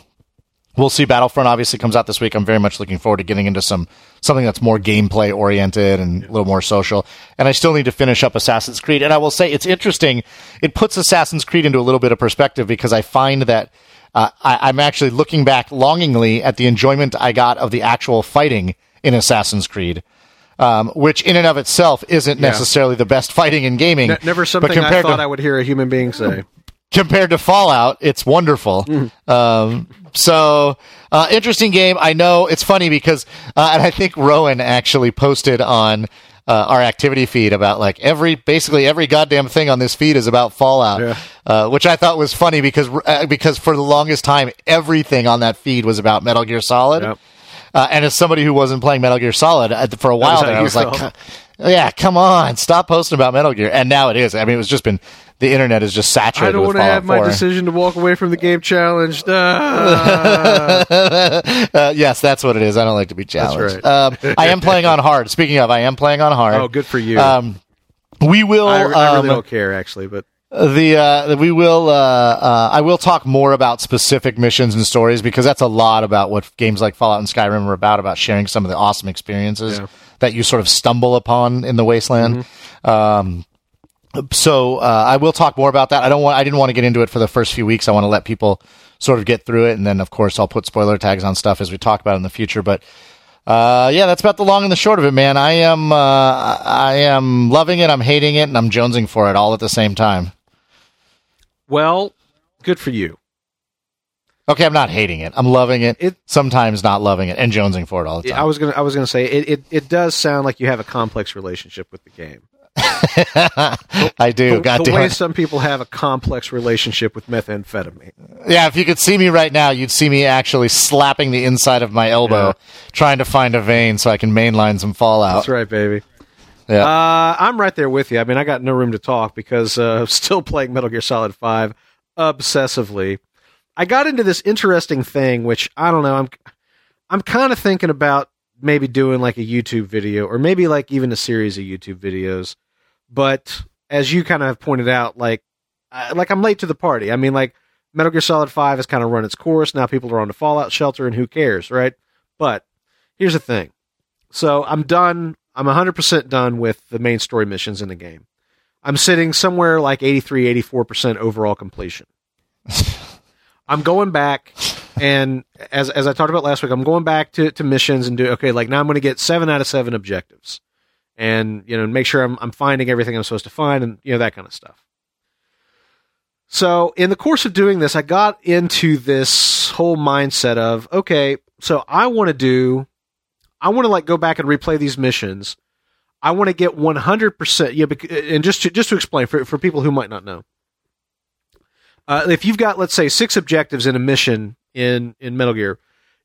we'll see. Battlefront obviously comes out this week. I'm very much looking forward to getting into some something that's more gameplay oriented and a little more social. And I still need to finish up Assassin's Creed. And I will say it's interesting. It puts Assassin's Creed into a little bit of perspective because I find that uh, I, I'm actually looking back longingly at the enjoyment I got of the actual fighting in Assassin's Creed. Um, which in and of itself isn't necessarily the best fighting in gaming. Ne- Never but something I thought to- I would hear a human being say. compared to Fallout, it's wonderful. Um, so uh, interesting game. I know it's funny because, uh, and I think Rowan actually posted on uh, our activity feed about like every basically every goddamn thing on this feed is about Fallout, Yeah. uh, which I thought was funny because uh, because for the longest time everything on that feed was about Metal Gear Solid. Yep. Uh, and as somebody who wasn't playing Metal Gear Solid uh, for a while there, I was like, yeah, come on, stop posting about Metal Gear. And now it is. I mean, it was just been the internet is just saturated. With the game. I don't want to have my decision to walk away from the game challenged. Uh. uh, yes, that's what it is. I don't like to be challenged. Right. um, I am playing on hard. Speaking of, I am playing on hard. Oh, good for you. Um, we will. I, I really um, don't care actually, but the uh, we will uh, uh, I will talk more about specific missions and stories because that's a lot about what games like Fallout and Skyrim are about about sharing some of the awesome experiences yeah. that you sort of stumble upon in the wasteland. Mm-hmm. Um, so uh, I will talk more about that. I don't want I didn't want to get into it for the first few weeks. I want to let people sort of get through it, and then of course I'll put spoiler tags on stuff as we talk about it in the future. But uh, yeah, that's about the long and the short of it, man. I am uh, I am loving it. I'm hating it, and I'm jonesing for it all at the same time. Well, good for you. Okay, I'm not hating it. I'm loving it. it sometimes not loving it and jonesing for it all the time. I was gonna I was gonna say it, it, it does sound like you have a complex relationship with the game. I do. The, God the way it. some people have a complex relationship with methamphetamine. Yeah, if you could see me right now, you'd see me actually slapping the inside of my elbow, yeah. trying to find a vein so I can mainline some Fallout. That's right, baby. Yeah. Uh, I'm right there with you. I mean, I got no room to talk because uh, I'm still playing Metal Gear Solid 5 obsessively. I got into this interesting thing, which I don't know. I'm I'm kind of thinking about maybe doing like a YouTube video or maybe like even a series of YouTube videos. But as you kind of have pointed out, like uh, like I'm late to the party. I mean, like Metal Gear Solid 5 has kind of run its course. Now people are on the Fallout shelter, and who cares, right? But here's the thing. So I'm done I'm 100% done with the main story missions in the game. I'm sitting somewhere like 83, 84% overall completion. I'm going back and as as I talked about last week, I'm going back to, to missions and do okay, like now I'm gonna get seven out of seven objectives. And you know, make sure I'm I'm finding everything I'm supposed to find and you know, that kind of stuff. So in the course of doing this, I got into this whole mindset of, okay, so I want to do I want to like go back and replay these missions. I want to get 100%. Yeah, and just to, just to explain for, for people who might not know. Uh, if you've got, let's say, six objectives in a mission in, in Metal Gear,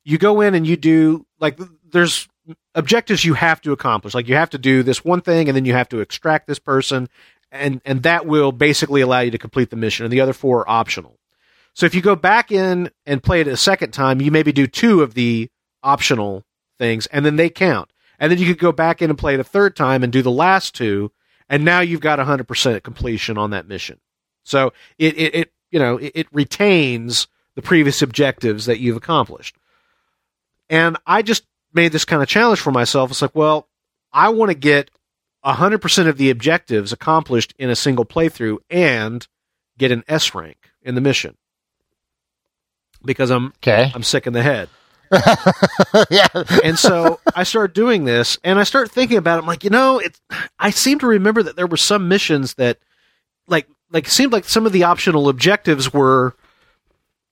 you go in and you do, like, there's objectives you have to accomplish. Like, you have to do this one thing and then you have to extract this person, and, and that will basically allow you to complete the mission, and the other four are optional. So if you go back in and play it a second time, you maybe do two of the optional things, and then they count. And then you could go back in and play it a third time and do the last two, and now you've got 100% completion on that mission. So it, it, it you know, it, it retains the previous objectives that you've accomplished. And I just made this kind of challenge for myself. It's like, well, I want to get 100% of the objectives accomplished in a single playthrough and get an S rank in the mission because I'm okay. I'm sick in the head. yeah. and so I start doing this, and I start thinking about it. I'm like, you know, it. I seem to remember that there were some missions that, like, like it seemed like some of the optional objectives were,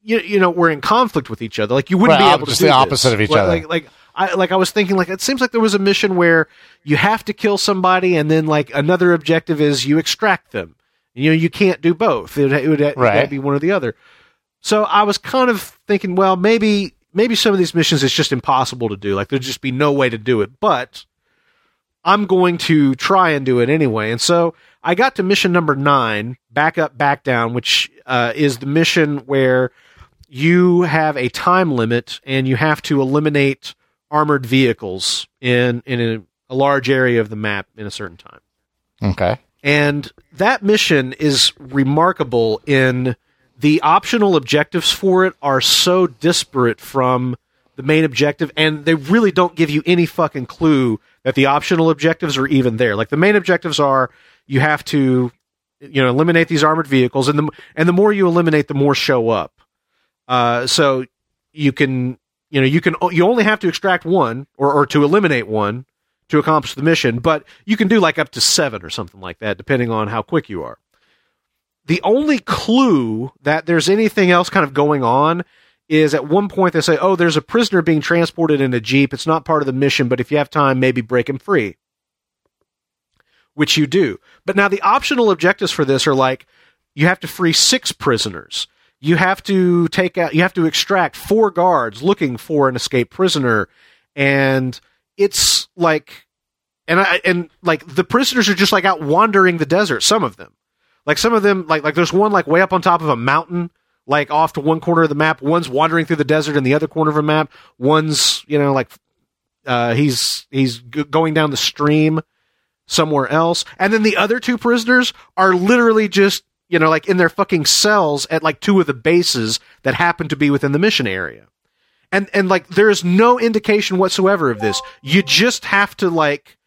you, you know, were in conflict with each other. Like you wouldn't well, be able just to the opposite this. of each like, other. Like, like I like I was thinking like it seems like there was a mission where you have to kill somebody, and then like another objective is you extract them. You know, you can't do both. It, it would, right. be one or the other. So I was kind of thinking, well, maybe maybe some of these missions it's just impossible to do. Like there'd just be no way to do it. But I'm going to try and do it anyway. And so I got to mission number nine, back up, back down, which uh, is the mission where you have a time limit and you have to eliminate armored vehicles in in a, a large area of the map in a certain time. Okay. And that mission is remarkable in the optional objectives for it are so disparate from the main objective, and they really don't give you any fucking clue that the optional objectives are even there. Like the main objectives are you have to, you know, eliminate these armored vehicles, and the and the more you eliminate, the more show up. Uh, so you can, you know, you can you only have to extract one or or to eliminate one to accomplish the mission, but you can do like up to seven or something like that, depending on how quick you are the only clue that there's anything else kind of going on is at one point they say, "Oh, there's a prisoner being transported in a jeep. It's not part of the mission, but if you have time, maybe break him free." Which you do. But now the optional objectives for this are like you have to free 6 prisoners. You have to take out you have to extract four guards looking for an escaped prisoner and it's like and I and like the prisoners are just like out wandering the desert some of them Like some of them, like like there's one like way up on top of a mountain, like off to one corner of the map. One's wandering through the desert in the other corner of a map. One's you know like uh, he's he's g- going down the stream somewhere else, and then the other two prisoners are literally just you know like in their fucking cells at like two of the bases that happen to be within the mission area. And and like there is no indication whatsoever of this. You just have to like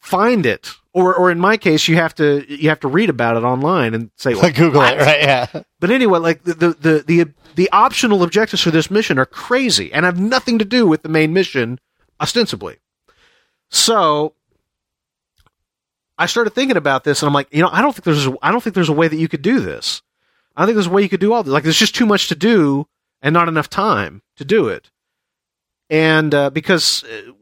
find it or or in my case you have to you have to read about it online and say like, Google "What?" it, right? Yeah. But anyway, like the, the the the the optional objectives for this mission are crazy and have nothing to do with the main mission ostensibly. So I started thinking about this and I'm like, you know, I don't think there's a, I don't think there's a way that you could do this. I don't think there's a way you could do all this. Like there's just too much to do and not enough time to do it. And uh, because uh,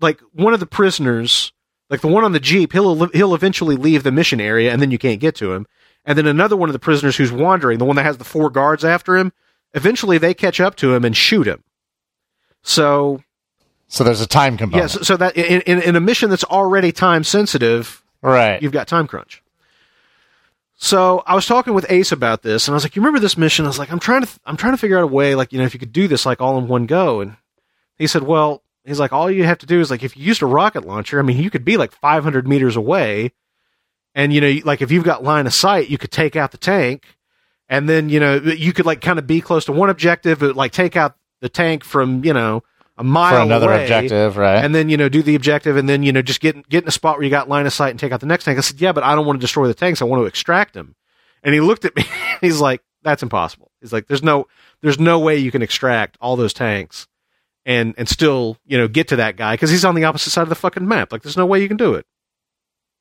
like one of the prisoners, like the one on the jeep, he'll he'll eventually leave the mission area and then you can't get to him. And then another one of the prisoners who's wandering, the one that has the four guards after him, eventually they catch up to him and shoot him. So So there's a time component. yes, so that in, in, in a mission that's already time sensitive, Right. you've got time crunch. So I was talking with Ace about this, and I was like, "You remember this mission?" I was like, "I'm trying to, I'm trying to figure out a way, like, you know, if you could do this like all in one go." And he said, "Well, he's like, all you have to do is like, if you used a rocket launcher, I mean, you could be like 500 meters away, and you know, like if you've got line of sight, you could take out the tank, and then you know, you could like kind of be close to one objective, but like take out the tank from you know a mile For another away, objective, right? and then you know do the objective, and then you know just get get in a spot where you got line of sight and take out the next tank. I said, yeah, but I don't want to destroy the tanks. I want to extract them. And he looked at me. he's like, that's impossible. He's like, there's no there's no way you can extract all those tanks and and still you know get to that guy because he's on the opposite side of the fucking map. Like there's no way you can do it.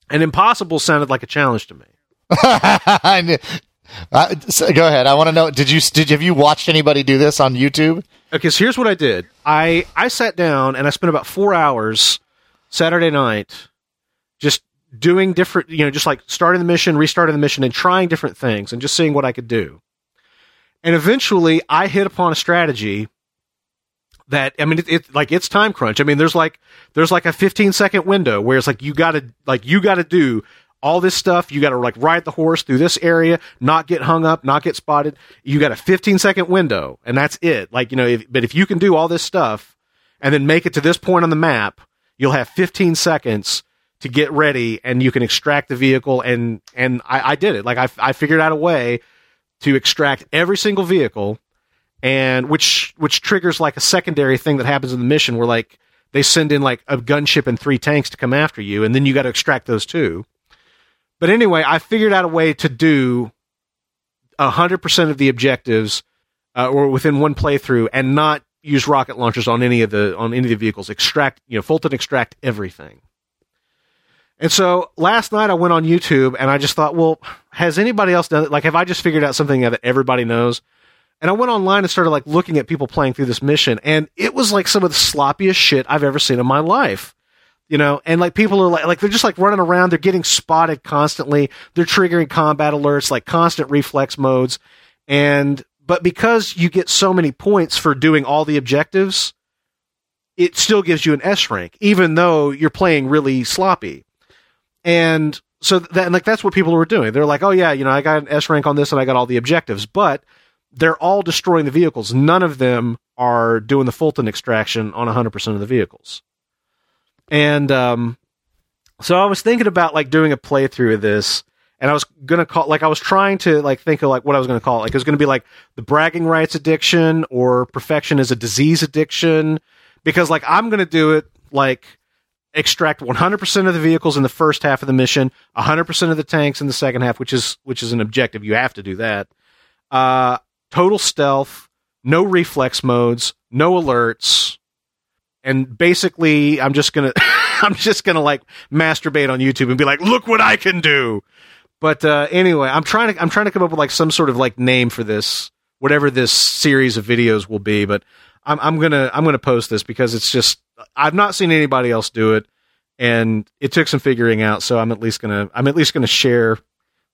And impossible sounded like a challenge to me. Uh, so go ahead. I want to know. Did you did have you watched anybody do this on YouTube? Okay, so here's what I did. I I sat down and I spent about four hours Saturday night just doing different, you know, just like starting the mission, restarting the mission, and trying different things and just seeing what I could do. And eventually, I hit upon a strategy that I mean, it like it's time crunch. I mean, there's like there's like a 15 second window where it's like you got to like you got to do all this stuff. You got to like ride the horse through this area, not get hung up, not get spotted. You got a 15 second window, and that's it. Like you know, if, but if you can do all this stuff and then make it to this point on the map, you'll have 15 seconds to get ready, and you can extract the vehicle. And and I, I did it. Like I I figured out a way to extract every single vehicle and which which triggers like a secondary thing that happens in the mission where like they send in like a gunship and three tanks to come after you and then you got to extract those too but anyway i figured out a way to do 100% of the objectives uh, or within one playthrough and not use rocket launchers on any of the on any of the vehicles extract you know fulton extract everything and so last night I went on YouTube and I just thought, well, has anybody else done it? Like, have I just figured out something that everybody knows? And I went online and started like looking at people playing through this mission, and it was like some of the sloppiest shit I've ever seen in my life. You know, and like people are like, like they're just like running around, they're getting spotted constantly, they're triggering combat alerts, like constant reflex modes, and but because you get so many points for doing all the objectives, it still gives you an S rank, even though you're playing really sloppy. And so that and like that's what people were doing. They're like, oh yeah, you know, I got an S rank on this and I got all the objectives, but they're all destroying the vehicles. None of them are doing the Fulton extraction on 100% of the vehicles. And um, so I was thinking about like doing a playthrough of this, and I was gonna call like I was trying to like think of like what I was gonna call it. Like it was gonna be like the bragging rights addiction or perfection is a disease addiction, because like I'm gonna do it like extract 100% of the vehicles in the first half of the mission, 100% of the tanks in the second half, which is which is an objective. You have to do that. Uh, total stealth, no reflex modes, no alerts, and basically I'm just gonna I'm just gonna like masturbate on YouTube and be like, look what I can do. But uh, anyway, I'm trying to I'm trying to come up with like some sort of like name for this, whatever this series of videos will be. But I'm I'm gonna I'm gonna post this because it's just I've not seen anybody else do it, and it took some figuring out. So I'm at least gonna I'm at least gonna share.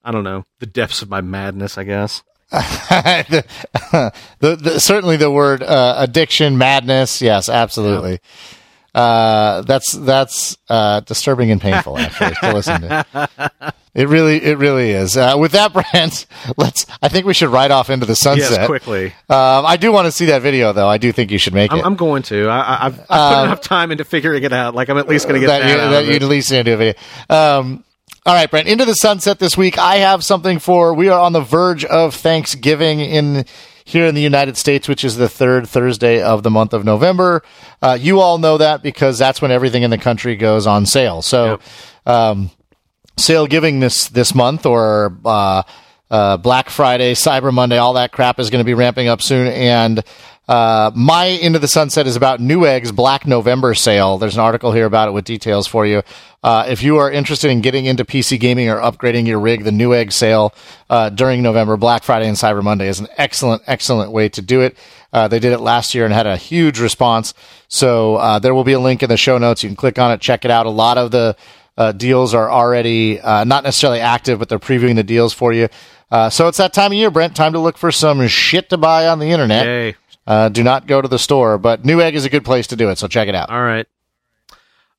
I don't know the depths of my madness. I guess. The, the, the, certainly the word uh, addiction, madness. Yes, absolutely. Uh, that's that's uh, disturbing and painful actually to listen to. It really, it really is. Uh, with that, Brent, let's. I think we should ride off into the sunset yes, quickly. Um, I do want to see that video, though. I do think you should make I'm, it. I'm going to. I, I've, I've put enough time into figuring it out. Like I'm at least going to get that, that. you, that you'd at least need to do a video. Um, all right, Brent. Into the sunset this week. I have something for. We are on the verge of Thanksgiving in here in the United States, which is the third Thursday of the month of November. Uh, you all know that because that's when everything in the country goes on sale. So, um, sale giving this this month or uh, uh, Black Friday, Cyber Monday, all that crap is going to be ramping up soon. And uh, my Into the Sunset is about Newegg's Black November sale. There's an article here about it with details for you. Uh, if you are interested in getting into PC gaming or upgrading your rig, the Newegg sale uh, during November, Black Friday and Cyber Monday is an excellent, excellent way to do it. Uh, they did it last year and had a huge response. So uh, there will be a link in the show notes. You can click on it, check it out. A lot of the uh, deals are already not necessarily active, but they're previewing the deals for you. So it's that time of year, Brent. Time to look for some shit to buy on the internet. Yay. Uh, do not go to the store, but Newegg is a good place to do it. So check it out. All right.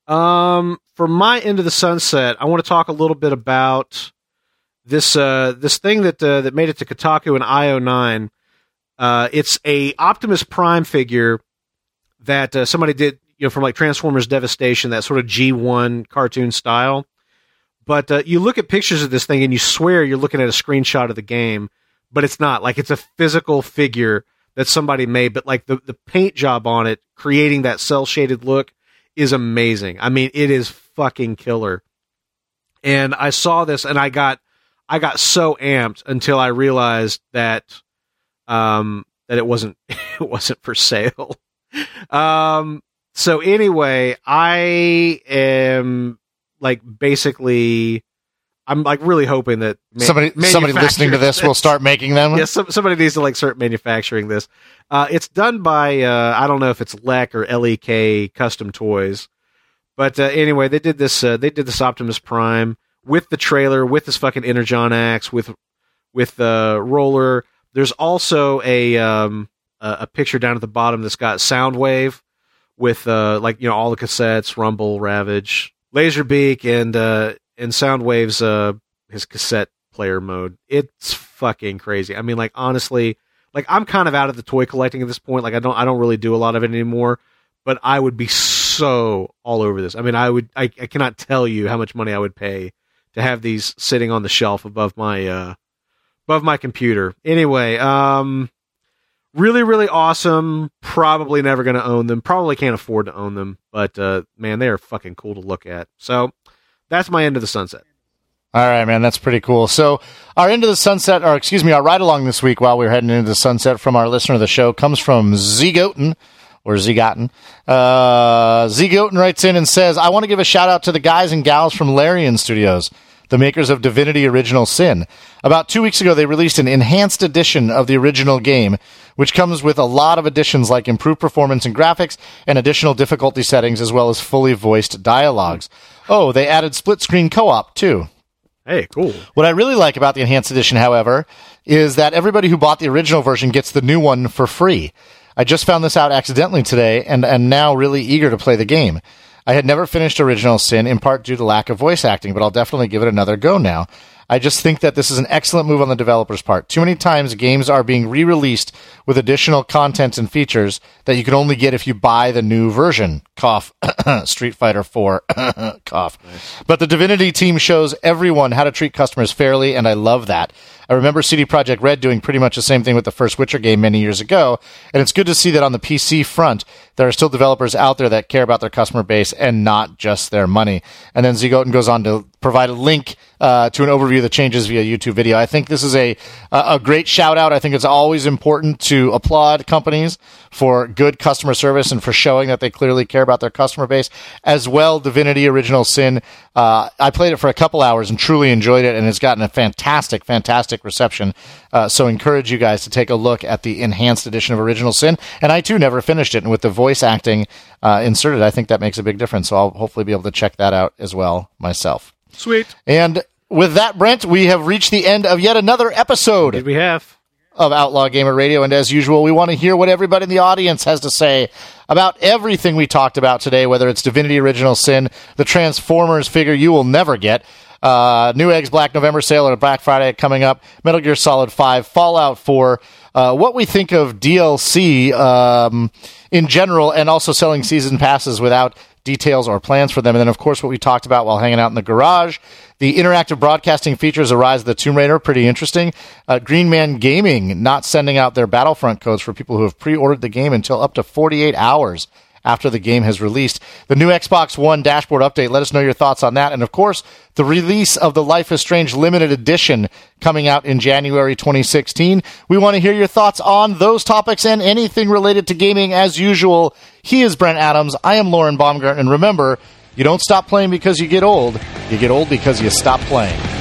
Um, for my end of the sunset, I want to talk a little bit about this uh this thing that uh, that made it to Kotaku in IO9. Uh, it's a Optimus Prime figure that uh, somebody did, you know, from like Transformers Devastation, that sort of G1 cartoon style. But uh, you look at pictures of this thing and you swear you're looking at a screenshot of the game, but it's not. Like it's a physical figure that somebody made, but like the, the paint job on it, creating that cell shaded look is amazing. I mean, it is fucking killer. And I saw this and I got I got so amped until I realized that um that it wasn't it wasn't for sale. Um so anyway, I am like basically I'm like really hoping that ma- somebody, somebody listening to this will start making them. yeah, some, somebody needs to like start manufacturing this. Uh, it's done by uh, I don't know if it's Lek or Lek Custom Toys, but uh, anyway, they did this. Uh, they did this Optimus Prime with the trailer, with this fucking Energon axe, with with the roller. There's also a um, a, a picture down at the bottom that's got Soundwave with uh, like you know all the cassettes, Rumble, Ravage, Laserbeak, and and Soundwave's uh, his cassette player mode. It's fucking crazy. I mean, like honestly, like I'm kind of out of the toy collecting at this point. Like I don't I don't really do a lot of it anymore. But I would be so all over this. I mean, I would I, I cannot tell you how much money I would pay to have these sitting on the shelf above my uh above my computer. Anyway, um really really awesome. Probably never going to own them. Probably can't afford to own them, but uh man, they are fucking cool to look at. So, that's my end of the sunset. All right, man, that's pretty cool. So, our end of the sunset, or excuse me, our ride along this week while we are heading into the sunset from our listener of the show comes from Z Goten or Zigotten. Uh, Z Goten writes in and says, I want to give a shout out to the guys and gals from Larian Studios, the makers of Divinity Original Sin. About two weeks ago, they released an enhanced edition of the original game, which comes with a lot of additions like improved performance and graphics and additional difficulty settings, as well as fully voiced dialogues. Oh, they added split screen co op, too. Hey, cool. What I really like about the enhanced edition, however, is that everybody who bought the original version gets the new one for free. I just found this out accidentally today and am now really eager to play the game. I had never finished Original Sin in part due to lack of voice acting, but I'll definitely give it another go now. I just think that this is an excellent move on the developer's part. Too many times games are being re-released with additional content and features that you can only get if you buy the new version. Cough. Street Fighter 4. Cough. But the Divinity team shows everyone how to treat customers fairly, and I love that. I remember CD Projekt Red doing pretty much the same thing with the first Witcher game many years ago, and it's good to see that on the PC front, there are still developers out there that care about their customer base and not just their money. And then Zigoten goes on to provide a link uh, to an overview of the changes via YouTube video. I think this is a a great shout out. I think it's always important to applaud companies for good customer service and for showing that they clearly care about their customer base. As well, Divinity Original Sin. Uh, I played it for a couple hours and truly enjoyed it, and it's gotten a fantastic, fantastic reception. Uh, so, encourage you guys to take a look at the enhanced edition of Original Sin. And I too never finished it, and with the voice acting uh, inserted, I think that makes a big difference. So, I'll hopefully be able to check that out as well myself. Sweet. And with that, Brent, we have reached the end of yet another episode Did we have? of Outlaw Gamer Radio. And as usual, we want to hear what everybody in the audience has to say about everything we talked about today, whether it's Divinity Original Sin, the Transformers figure you will never get, Uh, Neweggs Black November sale or Black Friday coming up. Metal Gear Solid 5, Fallout 4. Uh, what we think of DLC um, in general, and also selling season passes without details or plans for them. And then, of course, what we talked about while hanging out in the garage. The interactive broadcasting features of Rise of the Tomb Raider, pretty interesting. Uh, Green Man Gaming not sending out their Battlefront codes for people who have pre ordered the game until up to 48 hours after the game has released. The new Xbox One dashboard update, let us know your thoughts on that. And of course, the release of the Life is Strange limited edition coming out in January 2016. We want to hear your thoughts on those topics and anything related to gaming as usual. He is Brent Adams. I am Lauren Baumgart. And remember, you don't stop playing because you get old. You get old because you stop playing.